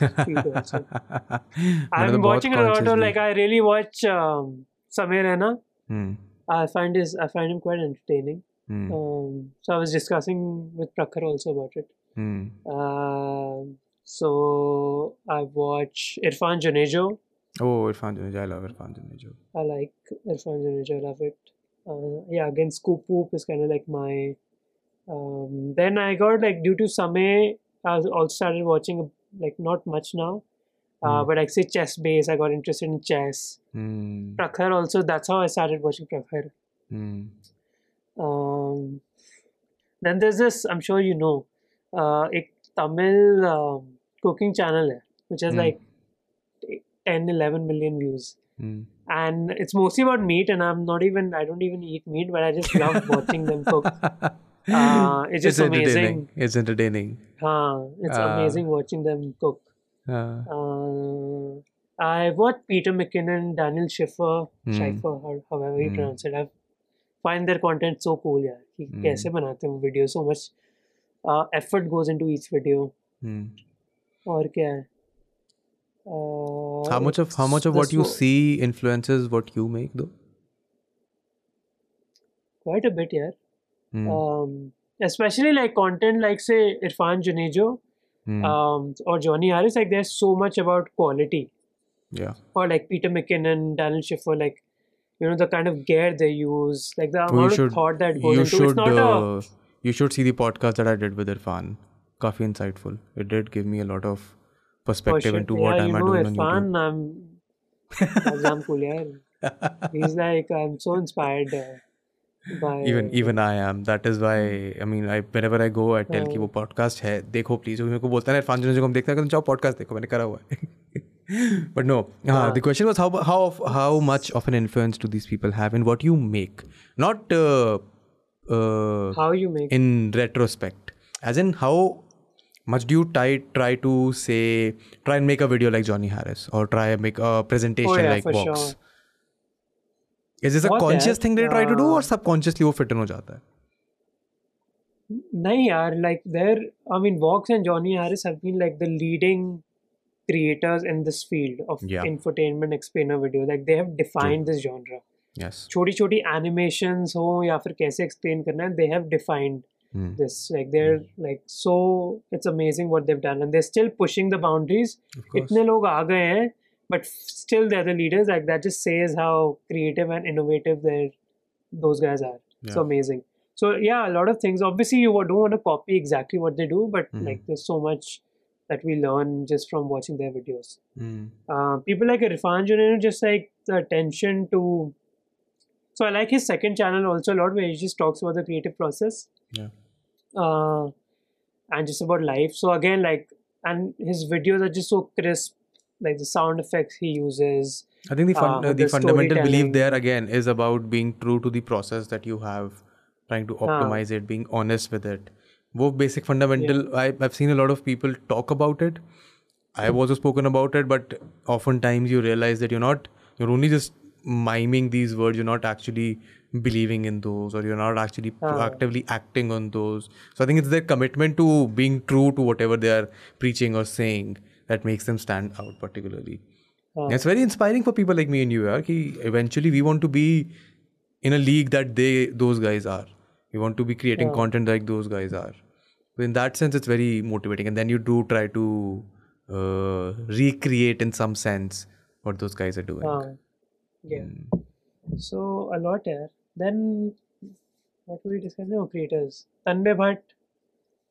I'm watching a lot of like I really watch um, Samay Raina. Mm. I find his I find him quite entertaining. Mm. Um, so I was discussing with Prakhar also about it. Hmm. Um so I watch Irfan Junejo. Oh, Irfan Juneja. I love Irfan Juneja. I like Irfan Junejo. I love it. Uh, yeah, again, ScoopWhoop is kind of like my. Um, then I got like due to Samay, I also started watching like not much now, uh, Hmm. but like say ChessBase. I got interested in chess. Hmm. Prakhar also. That's how I started watching Prakhar. Hmm. Um, then there's this. I'm sure you know, uh, a Tamil um, cooking channel hai, which has Hmm. like 10, 11 million views. Hmm. and it's mostly about meat and i'm not even i don't even eat meat but i just love watching them cook uh, it's just entertaining. amazing It's entertaining. uh, it's Ah. amazing watching them cook Uh, uh, i watched peter mckinnon daniel schiffer Hmm. schiffer how- however you Hmm. pronounce it i find their content so cool yeah कि Hmm. कैसे बनाते हैं वो video so much uh, effort goes into each video hmm. और क्या है uh, How much of how much of the what you so- see influences what you make though? quite a bit yeah Hmm. um, especially like content like say Irfan Junejo Hmm. um, or Johnny Harris, like there's so much about quality. yeah. Or like Peter McKinnon, Daniel Schiffer, like you know the kind of gear they use, like the Oh, amount you of should thought that goes you into should it's not a uh, you should see the podcast that I did with Irfan. Coffee insightful. It did give me a lot of for perspective shit. into yeah, what you am I know doing on Irfan, I'm Azam cool, yeah. YouTube. He's like I'm so inspired uh, by even even I am. That is why I mean I whenever I go I tell कि हाँ। वो podcast है देखो please मेरे को बोलता है इरफान जुनेजो को हम देखते हैं तुम जाओ podcast देखो मैंने करा हुआ है but no हाँ हाँ। the question was how how how much of an influence do these people have in what you make not uh, uh, how you make in retrospect. As in how much do you try try to say try and make a video like johnny harris or try and make a presentation oh, yeah, like Vox sure. is this a conscious thing they try to do or subconsciously wo fit in ho jata hai नहीं यार like there I mean Vox and Johnny Harris have been like the leading creators in this field of yeah. infotainment explainer video. Like they have defined this genre. छोटी छोटी animations हो या फिर कैसे explain करना है they have defined Hmm. this like they're mm. like so it's amazing what they've done and they're still pushing the boundaries इतने लोग आ गए हैं but still they're the leaders like that just says how creative and innovative they those guys are Yeah. so amazing so yeah a lot of things obviously you don't want to copy exactly what they do but Mhm. like there's so much that we learn just from watching their videos Hmm. uh, people like Irfan Junaid just like the attention to so I like his second channel also a lot where he just talks about the creative process Yeah. uh, and just about life so again like and his videos are just so crisp like the sound effects he uses I think the fun, uh, uh, the, the fundamental belief there again is about being true to the process that you have, trying to optimize it, being honest with it. वो basic fundamental. I, I've seen a lot of people talk about it. I've also spoken about it, but oftentimes you realize that you're not. You're only just miming these words. You're not actually believing in those or you're not actually Ah. proactively acting on those so i think it's their commitment to being true to whatever they are preaching or saying that makes them stand out particularly Ah. it's very inspiring for people like me and you ki eventually we want to be in a league that they those guys are we want to be creating Ah. content like those guys are so in that sense it's very motivating and then you do try to uh, recreate in some sense what those guys are doing yeah. Mm. So a lot there. Then what were we discussing? Oh, creators. Tanmay Bhat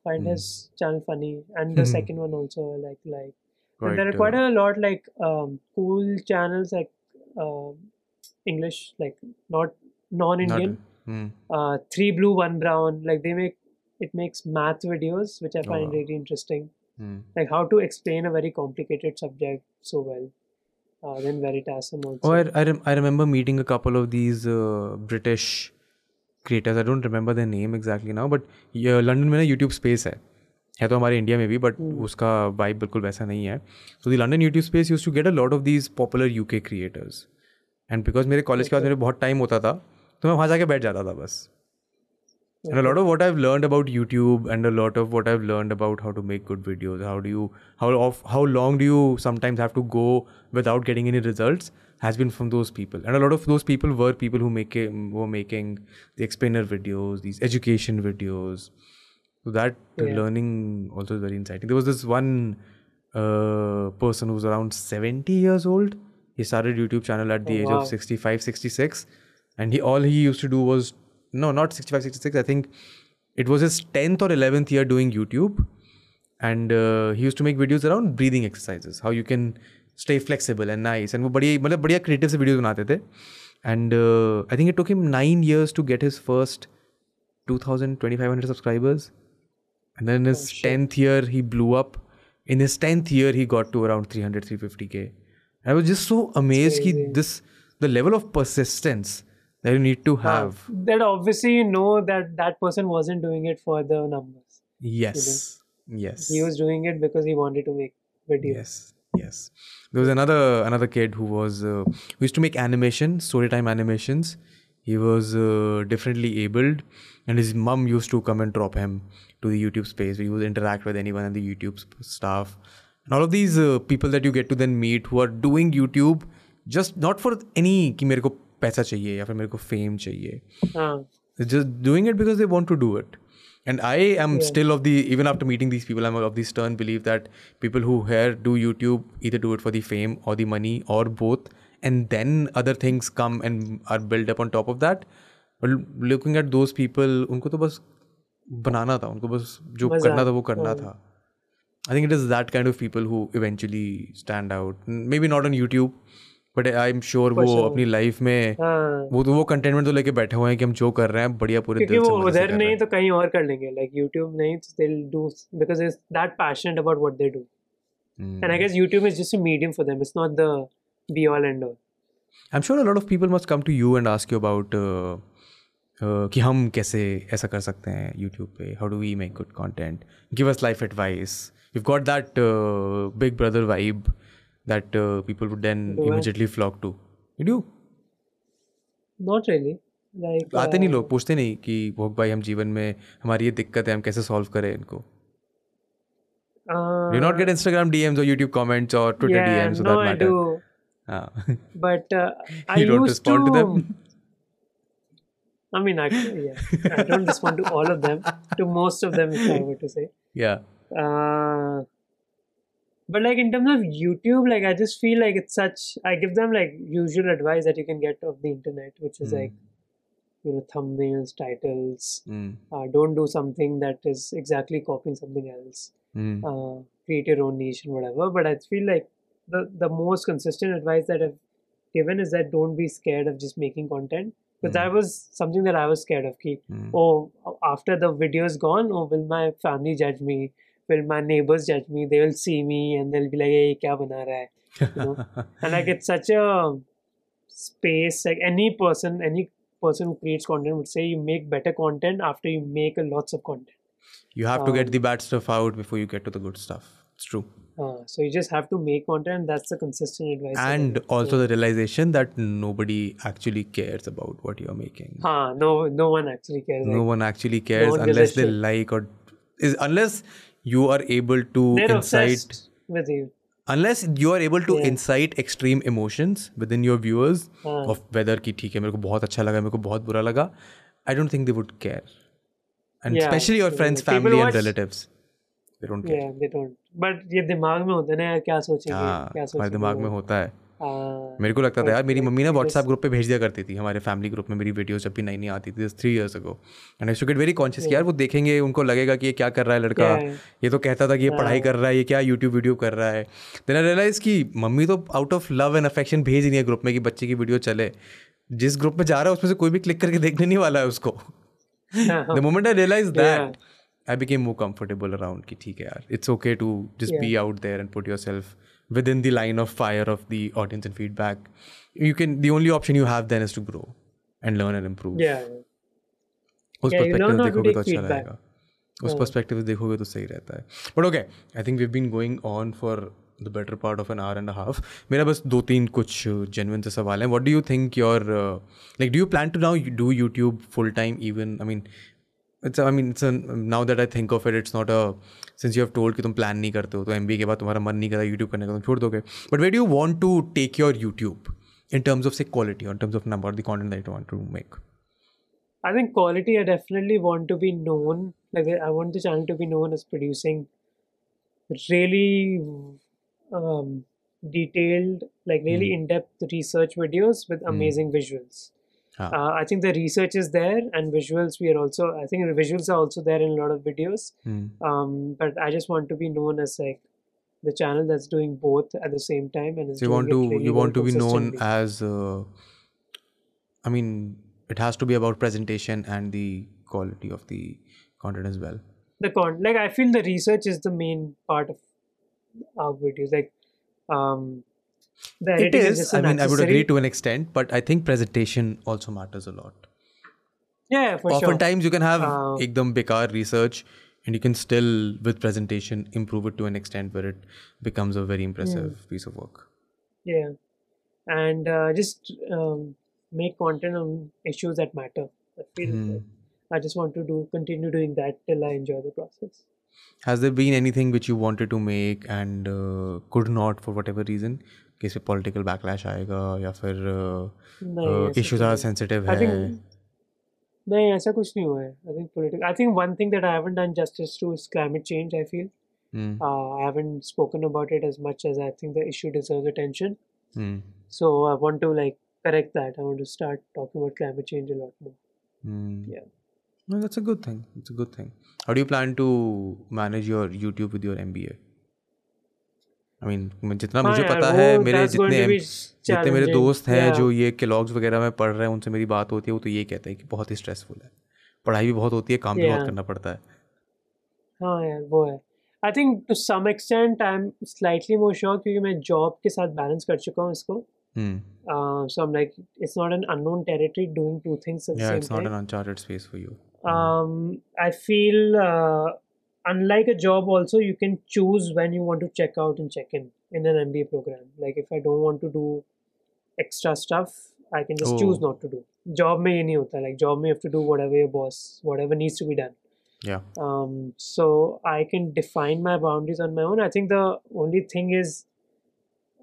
find Hmm. his channel funny, and the Mhm. second one also like like. Quite, and there are uh, quite a lot like um, cool channels like um, English, like not non-Indian. not- Hmm. Uh, three blue, one brown. Like they make it makes math videos, which I Oh, find wow. really interesting. Hmm. Like how to explain a very complicated subject so well. Uh, then Veritasum also. Oh, I, I, rem- I remember meeting a couple of these uh, British creators. I don't remember their name exactly now, but ये London में ना YouTube space है। है तो हमारे India में भी but उसका वाइब बिल्कुल वैसा नहीं है। तो the London YouTube space use to get a lot of these popular UK creators and because मेरे कॉलेज के बाद मेरे बहुत टाइम होता था तो मैं वहाँ जाके बैठ जाता था बस। And a lot of what i've learned about youtube and a lot of what i've learned about how to make good videos how do you how of how long do you sometimes have to go without getting any results has been from those people. And a lot of those people were people who make were making the explainer videos these education videos. So that Yeah. learning also is very exciting there was this one uh, person who was around 70 years old. He started youtube channel at the Oh, age wow. of 65 66 and he all he used to do was no not 65 66 i think it was his 10th or 11th year doing youtube and uh, he used to make videos around breathing exercises how you can stay flexible and nice and वो बड़ी मतलब बढ़िया creative से videos बनाते थे and uh, I think it took him nine years to get his first 2000 2500 subscribers and then in his 10th year he blew up in his 10th year he got to around 300 350k I was just so amazed कि crazy. this the level of persistence that you need to have that obviously you know that that person wasn't doing it for the numbers. yes yes He was doing it because he wanted to make videos. Yes, yes. There was another another kid who was uh, who used to make animation, storytime animations. He was uh, differently abled, and his mum used to come and drop him to the YouTube space. He would interact with anyone in the YouTube sp- staff, and all of these uh, people that you get to then meet who are doing YouTube just not for any कि मेरे को पैसा चाहिए या फिर मेरे को fame चाहिए। Just doing it because they want to do it and I am still of the even after meeting this people I am of this turn believe that people who here do YouTube इधर do it for the fame और the money और both and then other things come and are build up on top of that looking at those people उनको तो बस बनाना था उनको बस जो करना था वो करना था। I think it is that kind of people who eventually stand out may be not on YouTube but I am sure वो अपनी लाइफ में हाँ। वो तो वो कंटेंटमेंट तो लेके बैठे हुए हैं कि हम जो कर रहे हैं बढ़िया पूरे दिल से वो उधर नहीं तो कहीं और कर लेंगे लाइक YouTube नहीं तो they do because it's that passionate about what they do and I guess YouTube is just a medium for them it's not the be all and all I am sure a lot of people must come to you and ask you about कि हम कैसे ऐसा कर सकते हैं YouTube पे? How do we make good content give us life advice you have got that big brother vibe that uh, people would then Do I? immediately flock to did you not really like आते नहीं uh, लोग पूछते नहीं कि भोग भाई हम जीवन में हमारी ये दिक्कत है हम कैसे सॉल्व करें इनको uh, do you not get Instagram DMs or YouTube comments or Twitter yeah, DMs for no that matter. I do Ah. but uh, I you don't used respond to, them I mean I, yeah, I don't respond to all of them to most of them if I were to say yeah uh, but like in terms of youtube like i just feel like it's such i give them like usual advice that you can get of the internet which is Hmm. like you know thumbnails titles mm. uh, don't do something that is exactly copying something else Mm. uh, create your own niche and whatever but i feel like the the most consistent advice that i've given is that don't be scared of just making content because Hmm. that was something that i was scared of ki, Mm. oh after the video is gone oh will my family judge me will my neighbors judge me they will see me and they'll be like hey kya bana raha hai you know? and like it's such a space like any person any person who creates content would say you make better content after you make lots of content You have to get Um, the bad stuff out before you get to the good stuff. It's true. Uh, so you just have to make content, that's the consistent advice. And also the realization that nobody actually cares about what you're making. Huh, no, no one actually cares. No like, one actually cares one unless they shit. like or is unless you are able to they're incite with you. unless you are able to Yeah. incite extreme emotions within your viewers हाँ. of whether कि ठीक है मेरे को बहुत अच्छा लगा मेरे को बहुत बुरा लगा I don't think they would care and Yeah, especially your friends people family and watch- relatives they don't care Yeah, they don't. But ये दिमाग में होता है ना क्या सोचेंगे हाँ क्या सोचेंगे दिमाग में होता है हाँ, मेरे को लगता था यार मेरी मम्मी ना व्हाट्सएप ग्रुप पे भेज दिया करती थी हमारे फैमिली ग्रुप में मेरी वीडियोस जब भी नई नई आती थी three years ago and I should get very conscious यार वो देखेंगे उनको लगेगा कि ये क्या कर रहा है लड़का। ये तो कहता था कि ये पढ़ाई कर रहा है ये क्या यूट्यूब वीडियो कर रहा है। देन आई रियलाइज़ कि मम्मी तो out of love and affection भेज ही नहीं है ग्रुप में कि बच्चे की वीडियो चले। जिस ग्रुप में जा रहा है उसमें से कोई भी क्लिक करके देखने नहीं वाला है उसको। The moment I realise that I became more comfortable around कि ठीक है यार it's okay to just be out there and put yourself within the line of fire of the audience and feedback you can the only option you have then is to grow and learn and improve Yeah. उस Yeah, you perspective learn से how to देखोगे तो take अच्छा feedback. रहेगा उस perspective से देखोगे तो सही रहता है but okay I think we been going on for the better part of an hour and half मेरा बस दो तीन कुछ जेनविन से सवाल हैं what do you think your like do you plan to now do YouTube full time even I mean it's I mean it's now that I think of it it's not a since you have told कि तुम plan नहीं करते हो तो M के बाद तुम्हारा मन नहीं करता यूट्यूब करने का तुम छोड़ दोगे but way do you want to take your YouTube in terms of say quality or in terms of number the content that you want to make I think quality. I definitely want to be known. Like I want the channel to be known as producing really um, detailed, like really in-depth research videos with amazing visuals. Ah. Uh, I think the research is there, and visuals we are also. I think the visuals are also there in a lot of videos. Hmm. Um, but I just want to be known as like the channel that's doing both at the same time, and so you want to really you want to be known as uh, i mean it has to be about presentation and the quality of the content as well the con like i feel the research is the main part of our videos like um it editing is. i an mean i would agree to an extent but i think presentation also matters a lot. Yeah for sure. Oftentimes you can have Uh, ekdam bekar research and you can still with presentation improve it to an extent where it becomes a very impressive Hmm. piece of work. Yeah. And uh, just um, make content on issues that matter. I feel like i just want to do continue doing that till i enjoy the process. Has there been anything which you wanted to make and uh, could not for whatever reason कि इसमें political backlash आएगा या फिर नहीं, ऐसा issue कुछ ज़्यादा नहीं। सेंसिटिव I है think नहीं ऐसा कुछ नहीं हुआ है I think political I think one thing that I haven't done justice to is climate change I feel Hmm. uh, I haven't spoken about it as much as I think the issue deserves attention. Hmm. So I want to like correct that. I want to start talking about climate change a lot more. Hmm. Yeah. No, that's a good thing. It's a good thing. How do you plan to manage your YouTube with your MBA? I mean, जितना हाँ मुझे पता है मेरे जितने जितने मेरे दोस्त हैं जो ये क्लॉग्स वगैरह में पढ़ रहे हैं उनसे मेरी बात होती है वो तो ये कहते हैं कि बहुत ही स्ट्रेसफुल है। पढ़ाई भी बहुत होती है काम भी बहुत करना पड़ता है। हाँ यार वो है। I think to some extent I am slightly more sure क्योंकि मैं जॉब के साथ बैलेंस कर चुका हूँ इसको. So I am like it's not an unknown territory doing two things at the same time an uncharted space for you. um, I feel uh, unlike a job also you can choose when you want to check out and check in in an mba program. Like if i don't want to do extra stuff i can just oh. choose not to do. Job may any other like job may have to do whatever your boss whatever needs to be done. Yeah. Um so i can define my boundaries on my own. I think the only thing is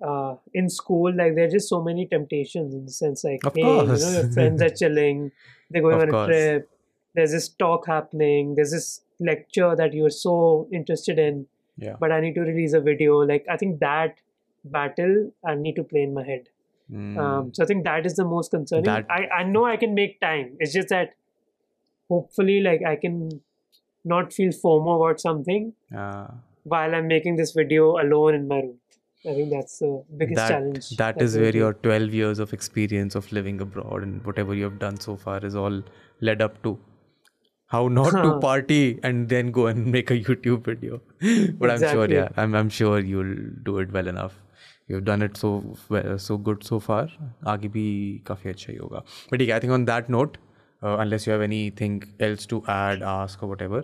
uh, in school, like there are just so many temptations in the sense like, of hey, course. you know, your friends are chilling, they're going of on a trip, there's this talk happening, there's this lecture that you're so interested in Yeah. but i need to release a video. Like i think that battle i need to play in my head. Hmm. um, so i think that is the most concerning. That- I, I know i can make time. It's just that hopefully like i can not feel fomo about something Ah. while i'm making this video alone in my room. I think that's the biggest that, challenge that is where your 12 years of experience of living abroad and whatever you have done so far is all led up to how not to Huh. party and then go and make a youtube video but i'm sure Exactly. yeah I'm, I'm sure you'll do it well enough you've done it so well, so good so far आगे भी काफ़ी अच्छा ही होगा but ठीक है I think on that note uh, unless you have anything else to add ask or whatever